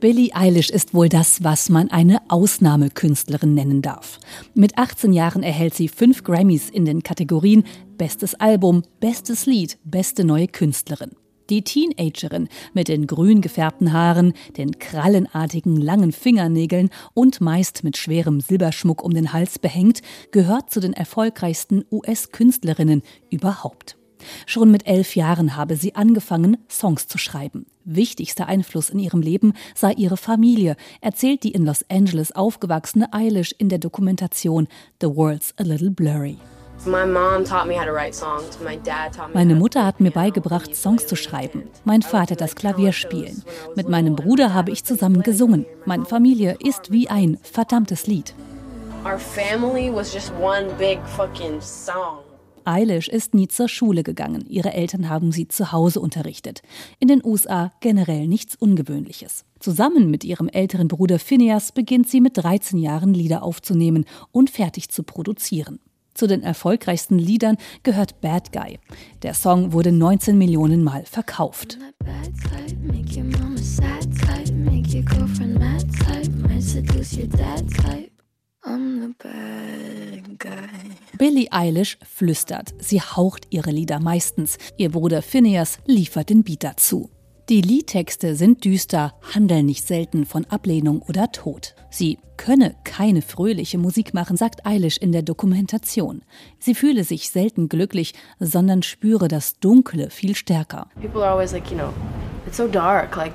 Billie Eilish ist wohl das, was man eine Ausnahmekünstlerin nennen darf. Mit 18 Jahren erhält sie fünf Grammys in den Kategorien Bestes Album, Bestes Lied, Beste neue Künstlerin. Die Teenagerin mit den grün gefärbten Haaren, den krallenartigen langen Fingernägeln und meist mit schwerem Silberschmuck um den Hals behängt, gehört zu den erfolgreichsten US-Künstlerinnen überhaupt. Schon mit elf Jahren habe sie angefangen, Songs zu schreiben. Wichtigster Einfluss in ihrem Leben sei ihre Familie, erzählt die in Los Angeles aufgewachsene Eilish in der Dokumentation The World's a Little Blurry. Meine Mutter hat mir beigebracht, Songs zu schreiben. Mein Vater das Klavier spielen. Mit meinem Bruder habe ich zusammen gesungen. Meine Familie ist wie ein verdammtes Lied. Our family was just one big fucking song. Eilish ist nie zur Schule gegangen. Ihre Eltern haben sie zu Hause unterrichtet. In den USA generell nichts Ungewöhnliches. Zusammen mit ihrem älteren Bruder Phineas beginnt sie mit 13 Jahren Lieder aufzunehmen und fertig zu produzieren. Zu den erfolgreichsten Liedern gehört Bad Guy. Der Song wurde 19 Millionen Mal verkauft. Billie Eilish flüstert. Sie haucht ihre Lieder meistens. Ihr Bruder Phineas liefert den Beat dazu. Die Liedtexte sind düster, handeln nicht selten von Ablehnung oder Tod. Sie könne keine fröhliche Musik machen, sagt Eilish in der Dokumentation. Sie fühle sich selten glücklich, sondern spüre das Dunkle viel stärker. People are always like, you know, it's so dark, like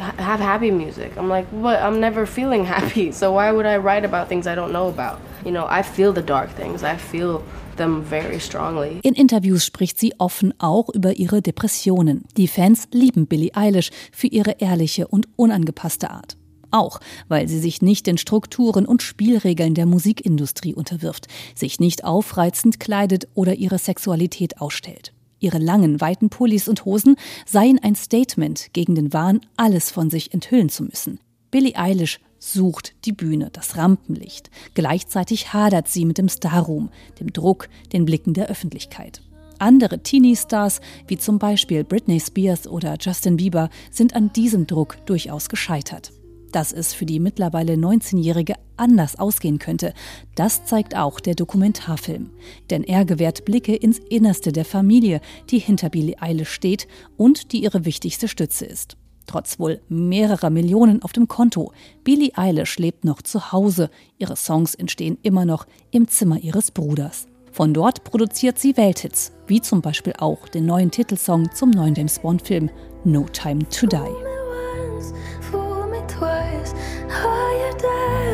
have happy music. I'm like, but I'm never feeling happy. So why would I write about things I don't know about? You know, I feel the dark things. I feel them very strongly. In Interviews spricht sie offen auch über ihre Depressionen. Die Fans lieben Billie Eilish für ihre ehrliche und unangepasste Art. Auch weil sie sich nicht den Strukturen und Spielregeln der Musikindustrie unterwirft, sich nicht aufreizend kleidet oder ihre Sexualität ausstellt. Ihre langen, weiten Pullis und Hosen seien ein Statement gegen den Wahn, alles von sich enthüllen zu müssen. Billie Eilish sucht die Bühne, das Rampenlicht. Gleichzeitig hadert sie mit dem Starruhm, dem Druck, den Blicken der Öffentlichkeit. Andere Teenie-Stars, wie zum Beispiel Britney Spears oder Justin Bieber, sind an diesem Druck durchaus gescheitert. Dass es für die mittlerweile 19-Jährige anders ausgehen könnte, das zeigt auch der Dokumentarfilm. Denn er gewährt Blicke ins Innerste der Familie, die hinter Billie Eilish steht und die ihre wichtigste Stütze ist. Trotz wohl mehrerer Millionen auf dem Konto, Billie Eilish lebt noch zu Hause. Ihre Songs entstehen immer noch im Zimmer ihres Bruders. Von dort produziert sie Welthits, wie zum Beispiel auch den neuen Titelsong zum neuen James Bond-Film No Time to Die.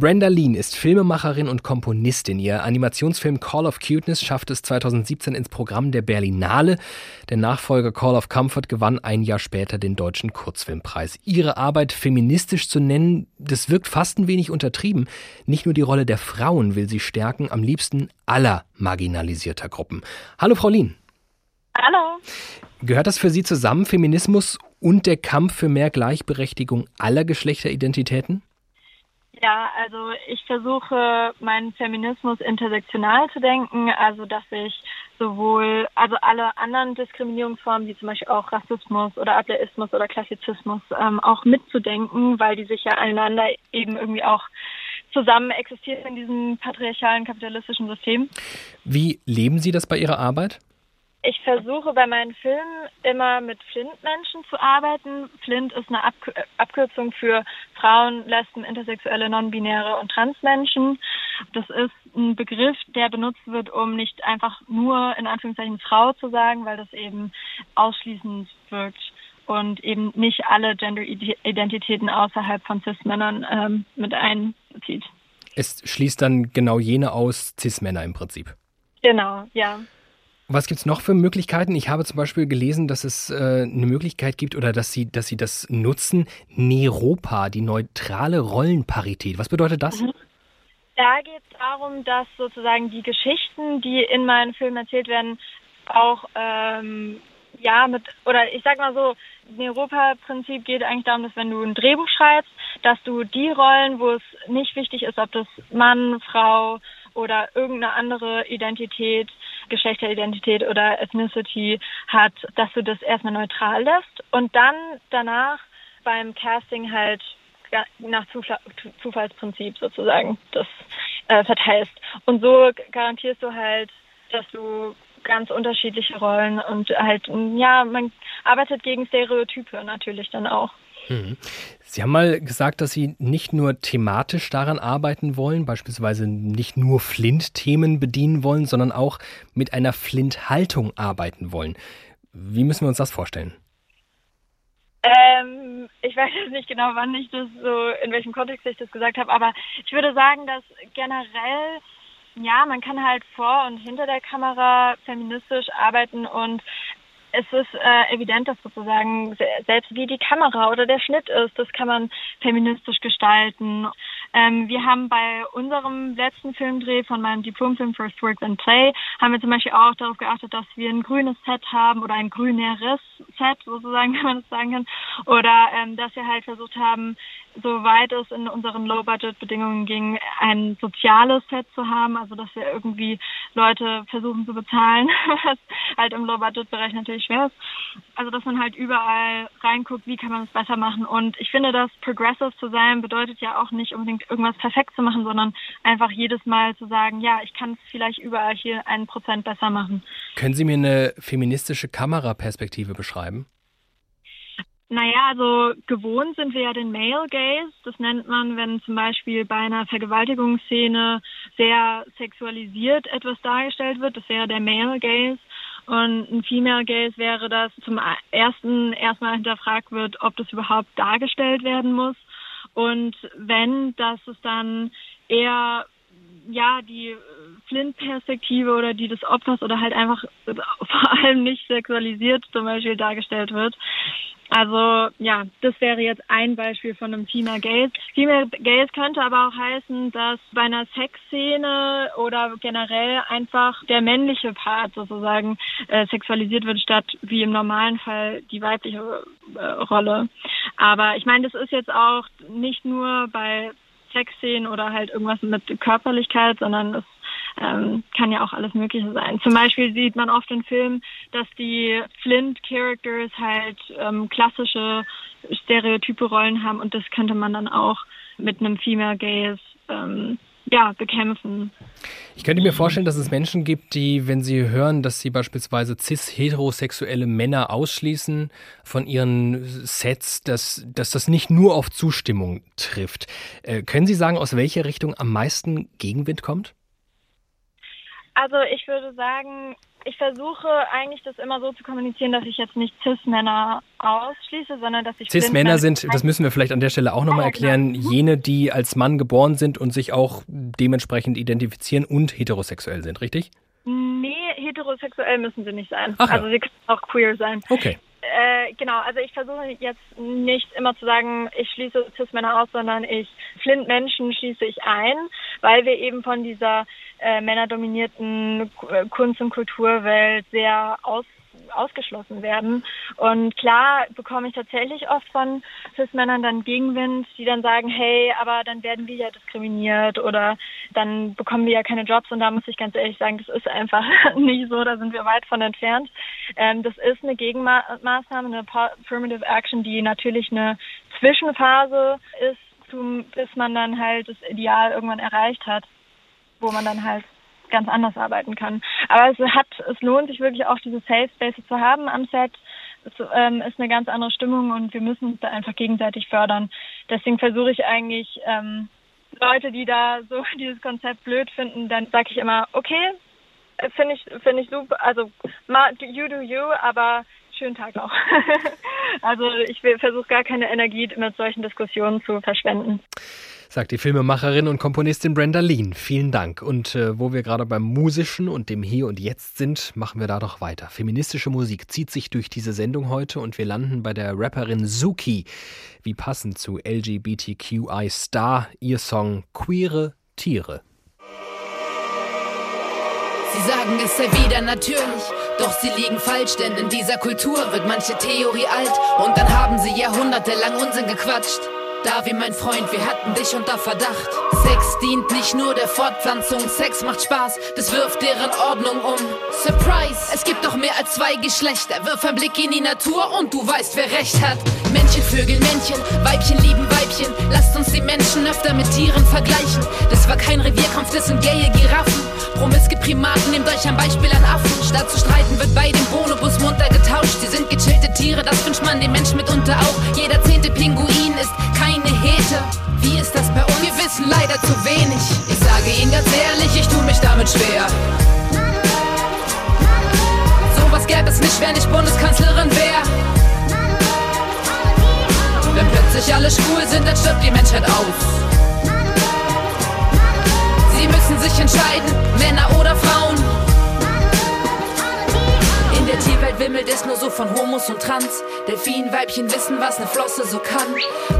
Brenda Lean ist Filmemacherin und Komponistin. Ihr Animationsfilm Call of Cuteness schaffte es 2017 ins Programm der Berlinale. Der Nachfolger Call of Comfort gewann ein Jahr später den deutschen Kurzfilmpreis. Ihre Arbeit feministisch zu nennen, das wirkt fast ein wenig untertrieben. Nicht nur die Rolle der Frauen will sie stärken, am liebsten aller marginalisierter Gruppen. Hallo Frau Lean. Hallo. Gehört das für Sie zusammen, Feminismus und der Kampf für mehr Gleichberechtigung aller Geschlechteridentitäten? Ja, also ich versuche meinen Feminismus intersektional zu denken, also dass ich sowohl, also alle anderen Diskriminierungsformen, wie zum Beispiel auch Rassismus oder Ableismus oder Klassizismus, ähm, auch mitzudenken, weil die sich ja einander eben irgendwie auch zusammen existieren in diesem patriarchalen kapitalistischen System. Wie leben Sie das bei Ihrer Arbeit? Ich versuche bei meinen Filmen immer mit Flint-Menschen zu arbeiten. Flint ist eine Abk Abkürzung für Frauen, Lesben, Intersexuelle, Non-Binäre und Transmenschen. Das ist ein Begriff, der benutzt wird, um nicht einfach nur in Anführungszeichen Frau zu sagen, weil das eben ausschließend wirkt und eben nicht alle Gender-Identitäten außerhalb von Cis-Männern ähm, mit einbezieht. Es schließt dann genau jene aus, Cis-Männer im Prinzip. Genau, ja. Was gibt es noch für Möglichkeiten? Ich habe zum Beispiel gelesen, dass es äh, eine Möglichkeit gibt oder dass Sie, dass Sie das nutzen, Neropa, die neutrale Rollenparität. Was bedeutet das? Mhm. Da geht es darum, dass sozusagen die Geschichten, die in meinen Filmen erzählt werden, auch ähm, ja mit oder ich sag mal so, Neropa-Prinzip geht eigentlich darum, dass wenn du ein Drehbuch schreibst, dass du die Rollen, wo es nicht wichtig ist, ob das Mann, Frau oder irgendeine andere Identität Geschlechteridentität oder Ethnicity hat, dass du das erstmal neutral lässt und dann danach beim Casting halt nach Zufallsprinzip sozusagen das äh, verteilst. Und so garantierst du halt, dass du ganz unterschiedliche Rollen und halt, ja, man arbeitet gegen Stereotype natürlich dann auch. Mhm. Sie haben mal gesagt, dass Sie nicht nur thematisch daran arbeiten wollen, beispielsweise nicht nur Flint-Themen bedienen wollen, sondern auch mit einer Flint-Haltung arbeiten wollen. Wie müssen wir uns das vorstellen? Ähm, ich weiß jetzt nicht genau, wann ich das so, in welchem Kontext ich das gesagt habe, aber ich würde sagen, dass generell ja, man kann halt vor und hinter der Kamera feministisch arbeiten und es ist äh, evident, dass sozusagen selbst wie die Kamera oder der Schnitt ist, das kann man feministisch gestalten. Ähm, wir haben bei unserem letzten Filmdreh von meinem Diplomfilm First Works and Play, haben wir zum Beispiel auch darauf geachtet, dass wir ein grünes Set haben oder ein grüneres Set, sozusagen, wenn man das sagen kann. Oder ähm, dass wir halt versucht haben, soweit es in unseren Low-Budget-Bedingungen ging, ein soziales Set zu haben, also dass wir irgendwie Leute versuchen zu bezahlen, was halt im Low-Budget-Bereich natürlich schwer ist. Also dass man halt überall reinguckt, wie kann man es besser machen. Und ich finde, dass progressive zu sein bedeutet ja auch nicht unbedingt irgendwas perfekt zu machen, sondern einfach jedes Mal zu sagen, ja, ich kann es vielleicht überall hier einen Prozent besser machen. Können Sie mir eine feministische Kameraperspektive beschreiben? Naja, also gewohnt sind wir ja den Male Gaze. Das nennt man, wenn zum Beispiel bei einer Vergewaltigungsszene sehr sexualisiert etwas dargestellt wird. Das wäre der Male Gaze. Und ein Female Gaze wäre das zum ersten erstmal hinterfragt wird, ob das überhaupt dargestellt werden muss. Und wenn, dass es dann eher ja die Flint-Perspektive oder die des Opfers oder halt einfach vor allem nicht sexualisiert zum Beispiel dargestellt wird. Also ja, das wäre jetzt ein Beispiel von einem Female Gaze. Female Gaze könnte aber auch heißen, dass bei einer Sexszene oder generell einfach der männliche Part sozusagen äh, sexualisiert wird, statt wie im normalen Fall die weibliche äh, Rolle. Aber ich meine, das ist jetzt auch nicht nur bei Sexszenen oder halt irgendwas mit Körperlichkeit, sondern es ähm, kann ja auch alles Mögliche sein. Zum Beispiel sieht man oft in Filmen, dass die Flint-Characters halt ähm, klassische stereotype Rollen haben und das könnte man dann auch mit einem Female Gaze ähm, ja, bekämpfen. Ich könnte mir vorstellen, dass es Menschen gibt, die, wenn sie hören, dass sie beispielsweise cis-heterosexuelle Männer ausschließen von ihren Sets, dass, dass das nicht nur auf Zustimmung trifft. Äh, können Sie sagen, aus welcher Richtung am meisten Gegenwind kommt? Also ich würde sagen, ich versuche eigentlich das immer so zu kommunizieren, dass ich jetzt nicht Cis-Männer ausschließe, sondern dass ich Cis-Männer sind, das müssen wir vielleicht an der Stelle auch nochmal erklären, genau. jene, die als Mann geboren sind und sich auch dementsprechend identifizieren und heterosexuell sind, richtig? Nee, heterosexuell müssen sie nicht sein. Ach, also ja. sie können auch queer sein. Okay. Äh, genau, also ich versuche jetzt nicht immer zu sagen, ich schließe Cis-Männer aus, sondern ich Flint-Menschen schließe ich ein, weil wir eben von dieser äh, männerdominierten Kunst- und Kulturwelt sehr aus ausgeschlossen werden. Und klar bekomme ich tatsächlich oft von Cis-Männern dann Gegenwind, die dann sagen, hey, aber dann werden wir ja diskriminiert oder dann bekommen wir ja keine Jobs. Und da muss ich ganz ehrlich sagen, das ist einfach nicht so, da sind wir weit von entfernt. Ähm, das ist eine Gegenmaßnahme, eine Affirmative Action, die natürlich eine Zwischenphase ist, zum, bis man dann halt das Ideal irgendwann erreicht hat, wo man dann halt ganz anders arbeiten kann. Aber es hat, es lohnt sich wirklich auch diese Safe Spaces zu haben am Set. Es ähm, ist eine ganz andere Stimmung und wir müssen uns da einfach gegenseitig fördern. Deswegen versuche ich eigentlich ähm, Leute, die da so dieses Konzept blöd finden, dann sage ich immer, okay, finde ich finde ich super, also you do you, aber schönen Tag noch. also ich versuche gar keine Energie mit solchen Diskussionen zu verschwenden sagt die Filmemacherin und Komponistin Brenda Lean. Vielen Dank. Und äh, wo wir gerade beim Musischen und dem Hier und Jetzt sind, machen wir da doch weiter. Feministische Musik zieht sich durch diese Sendung heute und wir landen bei der Rapperin Suki. Wie passend zu LGBTQI Star, ihr Song Queere Tiere. Sie sagen, es sei wieder natürlich, doch sie liegen falsch, denn in dieser Kultur wird manche Theorie alt und dann haben sie jahrhundertelang Unsinn gequatscht. Davi, mein Freund, wir hatten dich unter Verdacht. Sex dient nicht nur der Fortpflanzung, Sex macht Spaß, das wirft deren Ordnung um. Surprise, es gibt doch mehr als zwei Geschlechter. Wirf ein Blick in die Natur und du weißt, wer recht hat. Männchen vögeln Männchen, Weibchen lieben Weibchen. Lasst uns die Menschen öfter mit Tieren vergleichen. Das war kein Revierkampf, das sind gaye Giraffen. Promiske Primaten, nehmt euch ein Beispiel an Affen. Statt zu streiten wird bei dem Bonobus munter getauscht. Sie sind gechillte Tiere, das wünscht man dem Menschen mitunter auch. Jeder zehnte Pinguin ist keine Hete. Wie ist das bei uns? Wir wissen leider zu wenig. Ich sage Ihnen ganz ehrlich, ich tue mich damit schwer. Sowas gäbe es nicht, wenn ich Bundeskanzlerin wäre. Wenn plötzlich alle schwul sind, dann stirbt die Menschheit aus. Sie müssen sich entscheiden, Männer oder Frauen. Wimmelt es nur so von Homos und Trans. Delfinweibchen wissen, was ne Flosse so kann.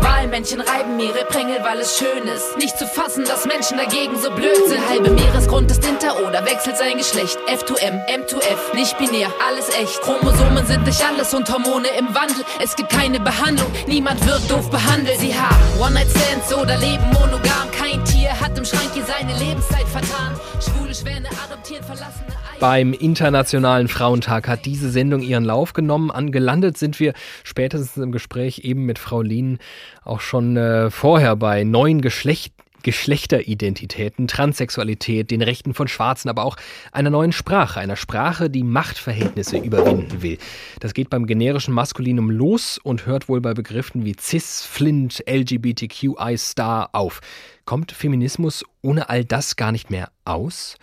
Walmännchen reiben ihre Prängel, weil es schön ist. Nicht zu fassen, dass Menschen dagegen so blöd sind. Halbe Meeresgrund ist hinter oder wechselt sein Geschlecht. F2M, M2F, nicht binär, alles echt. Chromosomen sind nicht alles und Hormone im Wandel. Es gibt keine Behandlung, niemand wird doof behandelt. Sie haben One-Night-Stands oder leben monogam. Kein Tier hat im Schrank hier seine Lebenszeit vertan. Schwule Schwäne adoptieren verlassene beim Internationalen Frauentag hat diese Sendung ihren Lauf genommen. Angelandet sind wir spätestens im Gespräch eben mit Frau Lien auch schon äh, vorher bei neuen Geschlecht Geschlechteridentitäten, Transsexualität, den Rechten von Schwarzen, aber auch einer neuen Sprache, einer Sprache, die Machtverhältnisse überwinden will. Das geht beim generischen Maskulinum los und hört wohl bei Begriffen wie Cis, Flint, LGBTQI Star auf. Kommt Feminismus ohne all das gar nicht mehr aus?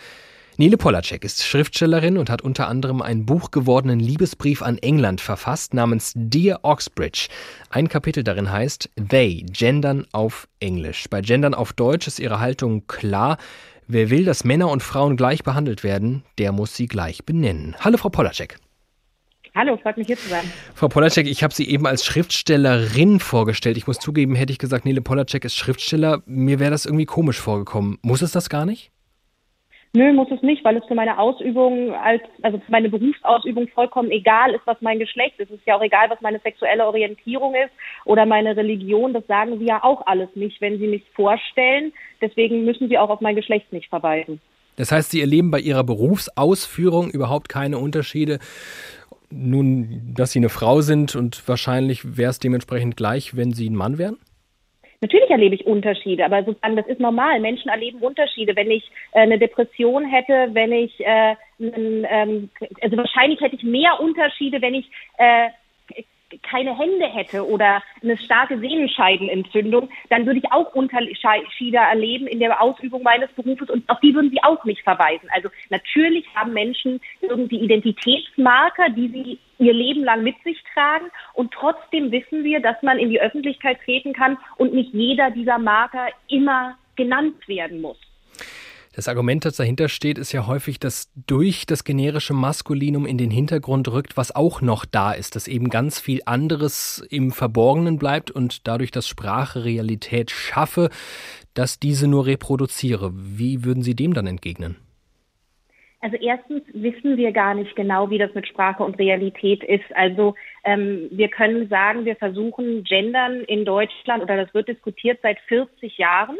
Nele Polacek ist Schriftstellerin und hat unter anderem einen buchgewordenen Liebesbrief an England verfasst namens Dear Oxbridge. Ein Kapitel darin heißt They, Gendern auf Englisch. Bei Gendern auf Deutsch ist ihre Haltung klar. Wer will, dass Männer und Frauen gleich behandelt werden, der muss sie gleich benennen. Hallo, Frau Polacek. Hallo, freut mich hier zu sein. Frau Polacek, ich habe Sie eben als Schriftstellerin vorgestellt. Ich muss zugeben, hätte ich gesagt, Nele Polacek ist Schriftsteller, mir wäre das irgendwie komisch vorgekommen. Muss es das gar nicht? Nö, muss es nicht, weil es für meine Ausübung als, also für meine Berufsausübung vollkommen egal ist, was mein Geschlecht ist. Es ist ja auch egal, was meine sexuelle Orientierung ist oder meine Religion. Das sagen sie ja auch alles nicht, wenn sie mich vorstellen. Deswegen müssen sie auch auf mein Geschlecht nicht verweisen. Das heißt, Sie erleben bei Ihrer Berufsausführung überhaupt keine Unterschiede. Nun, dass Sie eine Frau sind und wahrscheinlich wäre es dementsprechend gleich, wenn Sie ein Mann wären? Natürlich erlebe ich Unterschiede, aber sozusagen das ist normal. Menschen erleben Unterschiede. Wenn ich äh, eine Depression hätte, wenn ich äh, ähm, also wahrscheinlich hätte ich mehr Unterschiede, wenn ich äh, keine Hände hätte oder eine starke Sehnenscheidenentzündung, dann würde ich auch Unterschiede erleben in der Ausübung meines Berufes und auf die würden sie auch nicht verweisen. Also natürlich haben Menschen irgendwie Identitätsmarker, die sie ihr Leben lang mit sich tragen und trotzdem wissen wir, dass man in die Öffentlichkeit treten kann und nicht jeder dieser Marker immer genannt werden muss. Das Argument, das dahinter steht, ist ja häufig, dass durch das generische Maskulinum in den Hintergrund rückt, was auch noch da ist, dass eben ganz viel anderes im Verborgenen bleibt und dadurch, dass Sprache Realität schaffe, dass diese nur reproduziere. Wie würden Sie dem dann entgegnen? Also erstens wissen wir gar nicht genau, wie das mit Sprache und Realität ist. Also ähm, wir können sagen, wir versuchen Gendern in Deutschland oder das wird diskutiert seit 40 Jahren.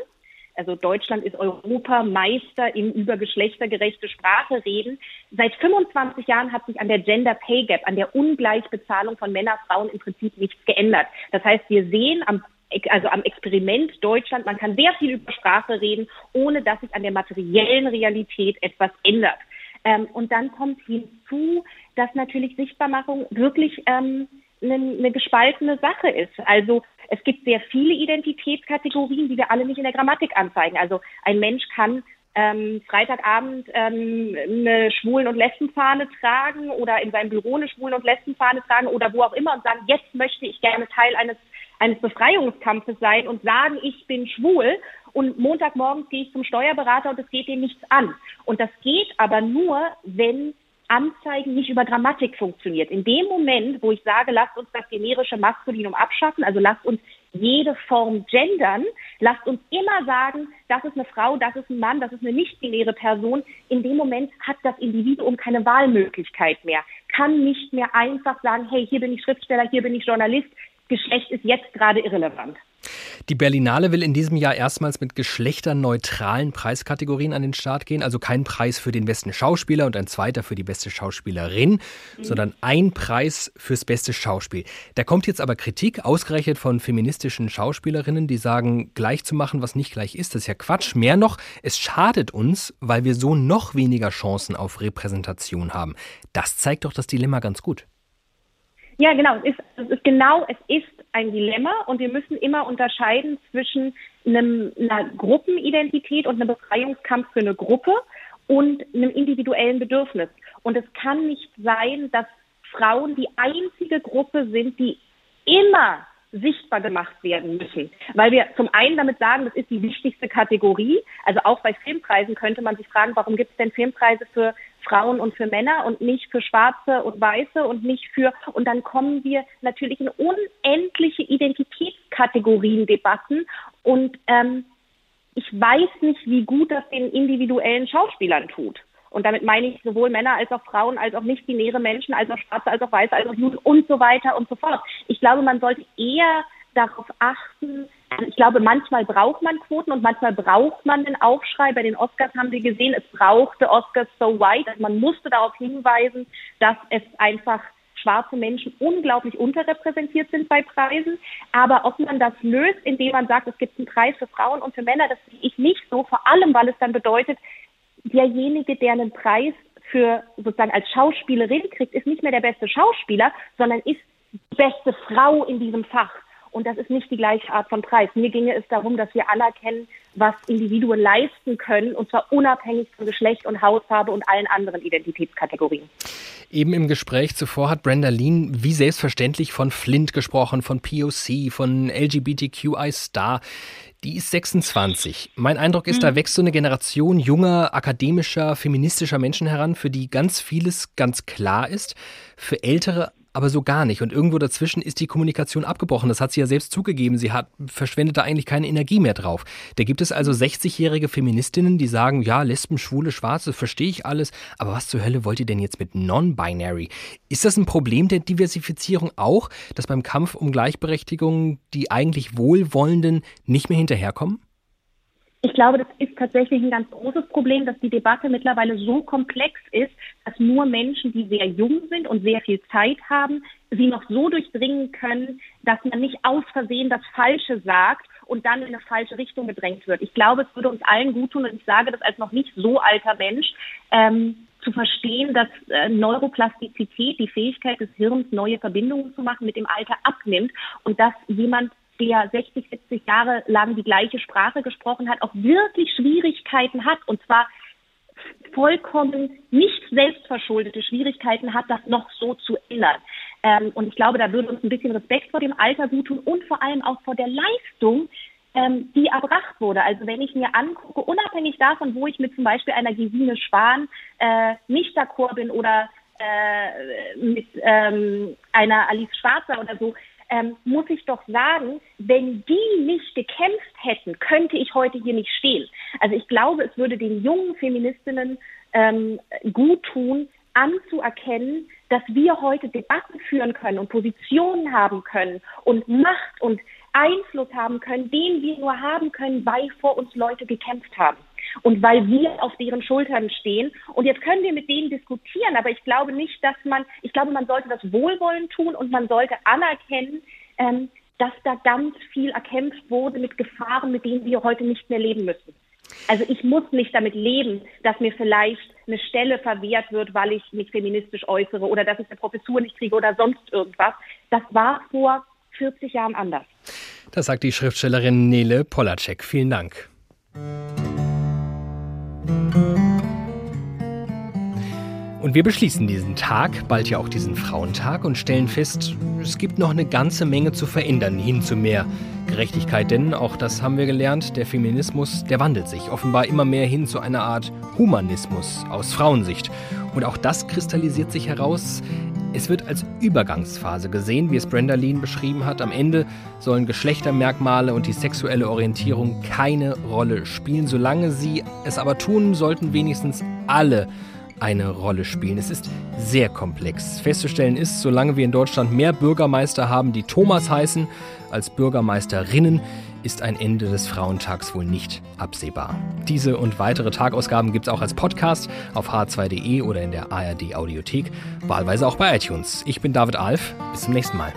Also Deutschland ist Europameister im über geschlechtergerechte Sprache reden. Seit 25 Jahren hat sich an der Gender Pay Gap, an der Ungleichbezahlung von Männer, Frauen im Prinzip nichts geändert. Das heißt, wir sehen am also am Experiment Deutschland. Man kann sehr viel über Sprache reden, ohne dass sich an der materiellen Realität etwas ändert. Ähm, und dann kommt hinzu, dass natürlich Sichtbarmachung wirklich ähm, eine, eine gespaltene Sache ist. Also es gibt sehr viele Identitätskategorien, die wir alle nicht in der Grammatik anzeigen. Also ein Mensch kann ähm, Freitagabend ähm, eine Schwulen- und Lesbenfahne tragen oder in seinem Büro eine Schwulen- und Lesbenfahne tragen oder wo auch immer und sagen, jetzt möchte ich gerne Teil eines eines Befreiungskampfes sein und sagen, ich bin schwul und Montagmorgens gehe ich zum Steuerberater und es geht ihm nichts an. Und das geht aber nur, wenn Anzeigen nicht über Grammatik funktioniert. In dem Moment, wo ich sage, lasst uns das generische Maskulinum abschaffen, also lasst uns jede Form gendern, lasst uns immer sagen, das ist eine Frau, das ist ein Mann, das ist eine nicht-binäre Person. In dem Moment hat das Individuum keine Wahlmöglichkeit mehr, kann nicht mehr einfach sagen, hey, hier bin ich Schriftsteller, hier bin ich Journalist, Geschlecht ist jetzt gerade irrelevant. Die Berlinale will in diesem Jahr erstmals mit geschlechterneutralen Preiskategorien an den Start gehen. Also kein Preis für den besten Schauspieler und ein zweiter für die beste Schauspielerin, mhm. sondern ein Preis fürs beste Schauspiel. Da kommt jetzt aber Kritik, ausgerechnet von feministischen Schauspielerinnen, die sagen, gleich zu machen, was nicht gleich ist. Das ist ja Quatsch. Mehr noch, es schadet uns, weil wir so noch weniger Chancen auf Repräsentation haben. Das zeigt doch das Dilemma ganz gut. Ja, genau. Es ist, es ist genau, es ist ein Dilemma und wir müssen immer unterscheiden zwischen einem, einer Gruppenidentität und einem Befreiungskampf für eine Gruppe und einem individuellen Bedürfnis. Und es kann nicht sein, dass Frauen die einzige Gruppe sind, die immer sichtbar gemacht werden müssen. Weil wir zum einen damit sagen, das ist die wichtigste Kategorie. Also auch bei Filmpreisen könnte man sich fragen, warum gibt es denn Filmpreise für Frauen und für Männer und nicht für Schwarze und Weiße und nicht für, und dann kommen wir natürlich in unendliche Identitätskategorien-Debatten und ähm, ich weiß nicht, wie gut das den individuellen Schauspielern tut. Und damit meine ich sowohl Männer als auch Frauen, als auch nicht-binäre Menschen, als auch Schwarze, als auch Weiße, als auch Juden und so weiter und so fort. Ich glaube, man sollte eher darauf achten, ich glaube, manchmal braucht man Quoten und manchmal braucht man den Aufschrei. Bei den Oscars haben wir gesehen, es brauchte Oscars so white. Also man musste darauf hinweisen, dass es einfach schwarze Menschen unglaublich unterrepräsentiert sind bei Preisen. Aber ob man das löst, indem man sagt, es gibt einen Preis für Frauen und für Männer, das sehe ich nicht so. Vor allem, weil es dann bedeutet, derjenige, der einen Preis für sozusagen als Schauspielerin kriegt, ist nicht mehr der beste Schauspieler, sondern ist die beste Frau in diesem Fach. Und das ist nicht die gleiche Art von Preis. Mir ginge es darum, dass wir anerkennen, was Individuen leisten können, und zwar unabhängig von Geschlecht und Hautfarbe und allen anderen Identitätskategorien. Eben im Gespräch zuvor hat Brenda Lean wie selbstverständlich von Flint gesprochen, von POC, von LGBTQI Star. Die ist 26. Mein Eindruck ist, mhm. da wächst so eine Generation junger, akademischer, feministischer Menschen heran, für die ganz vieles ganz klar ist, für ältere aber so gar nicht. Und irgendwo dazwischen ist die Kommunikation abgebrochen. Das hat sie ja selbst zugegeben. Sie hat verschwendet da eigentlich keine Energie mehr drauf. Da gibt es also 60-jährige Feministinnen, die sagen, ja, Lesben, Schwule, Schwarze, verstehe ich alles, aber was zur Hölle wollt ihr denn jetzt mit Non-Binary? Ist das ein Problem der Diversifizierung auch, dass beim Kampf um Gleichberechtigung die eigentlich Wohlwollenden nicht mehr hinterherkommen? Ich glaube, das ist tatsächlich ein ganz großes Problem, dass die Debatte mittlerweile so komplex ist, dass nur Menschen, die sehr jung sind und sehr viel Zeit haben, sie noch so durchdringen können, dass man nicht aus Versehen das Falsche sagt und dann in eine falsche Richtung gedrängt wird. Ich glaube, es würde uns allen gut tun, und ich sage das als noch nicht so alter Mensch, ähm, zu verstehen, dass äh, Neuroplastizität, die Fähigkeit des Hirns, neue Verbindungen zu machen, mit dem Alter abnimmt und dass jemand der 60, 70 Jahre lang die gleiche Sprache gesprochen hat, auch wirklich Schwierigkeiten hat und zwar vollkommen nicht selbstverschuldete Schwierigkeiten hat, das noch so zu ändern. Ähm, und ich glaube, da würde uns ein bisschen Respekt vor dem Alter gut tun und vor allem auch vor der Leistung, ähm, die erbracht wurde. Also wenn ich mir angucke, unabhängig davon, wo ich mit zum Beispiel einer Gesine Spahn äh, nicht d'accord bin oder äh, mit ähm, einer Alice Schwarzer oder so, ähm, muss ich doch sagen, wenn die nicht gekämpft hätten, könnte ich heute hier nicht stehen. Also ich glaube, es würde den jungen Feministinnen ähm, gut tun, anzuerkennen, dass wir heute Debatten führen können und Positionen haben können und Macht und Einfluss haben können, den wir nur haben können, weil vor uns Leute gekämpft haben und weil wir auf deren Schultern stehen. Und jetzt können wir mit denen diskutieren, aber ich glaube nicht, dass man, ich glaube, man sollte das Wohlwollen tun und man sollte anerkennen, ähm, dass da ganz viel erkämpft wurde mit Gefahren, mit denen wir heute nicht mehr leben müssen. Also ich muss nicht damit leben, dass mir vielleicht eine Stelle verwehrt wird, weil ich mich feministisch äußere oder dass ich eine Professur nicht kriege oder sonst irgendwas. Das war vor 40 Jahren anders. Das sagt die Schriftstellerin Nele Polacek. Vielen Dank. Und wir beschließen diesen Tag, bald ja auch diesen Frauentag, und stellen fest, es gibt noch eine ganze Menge zu verändern, hin zu mehr Gerechtigkeit. Denn, auch das haben wir gelernt, der Feminismus, der wandelt sich offenbar immer mehr hin zu einer Art Humanismus aus Frauensicht. Und auch das kristallisiert sich heraus. Es wird als Übergangsphase gesehen, wie es Brenda Lean beschrieben hat. Am Ende sollen Geschlechtermerkmale und die sexuelle Orientierung keine Rolle spielen. Solange sie es aber tun, sollten wenigstens alle eine Rolle spielen. Es ist sehr komplex. Festzustellen ist, solange wir in Deutschland mehr Bürgermeister haben, die Thomas heißen, als Bürgermeisterinnen, ist ein Ende des Frauentags wohl nicht absehbar. Diese und weitere Tagausgaben gibt es auch als Podcast auf h2.de oder in der ARD Audiothek, wahlweise auch bei iTunes. Ich bin David Alf. Bis zum nächsten Mal.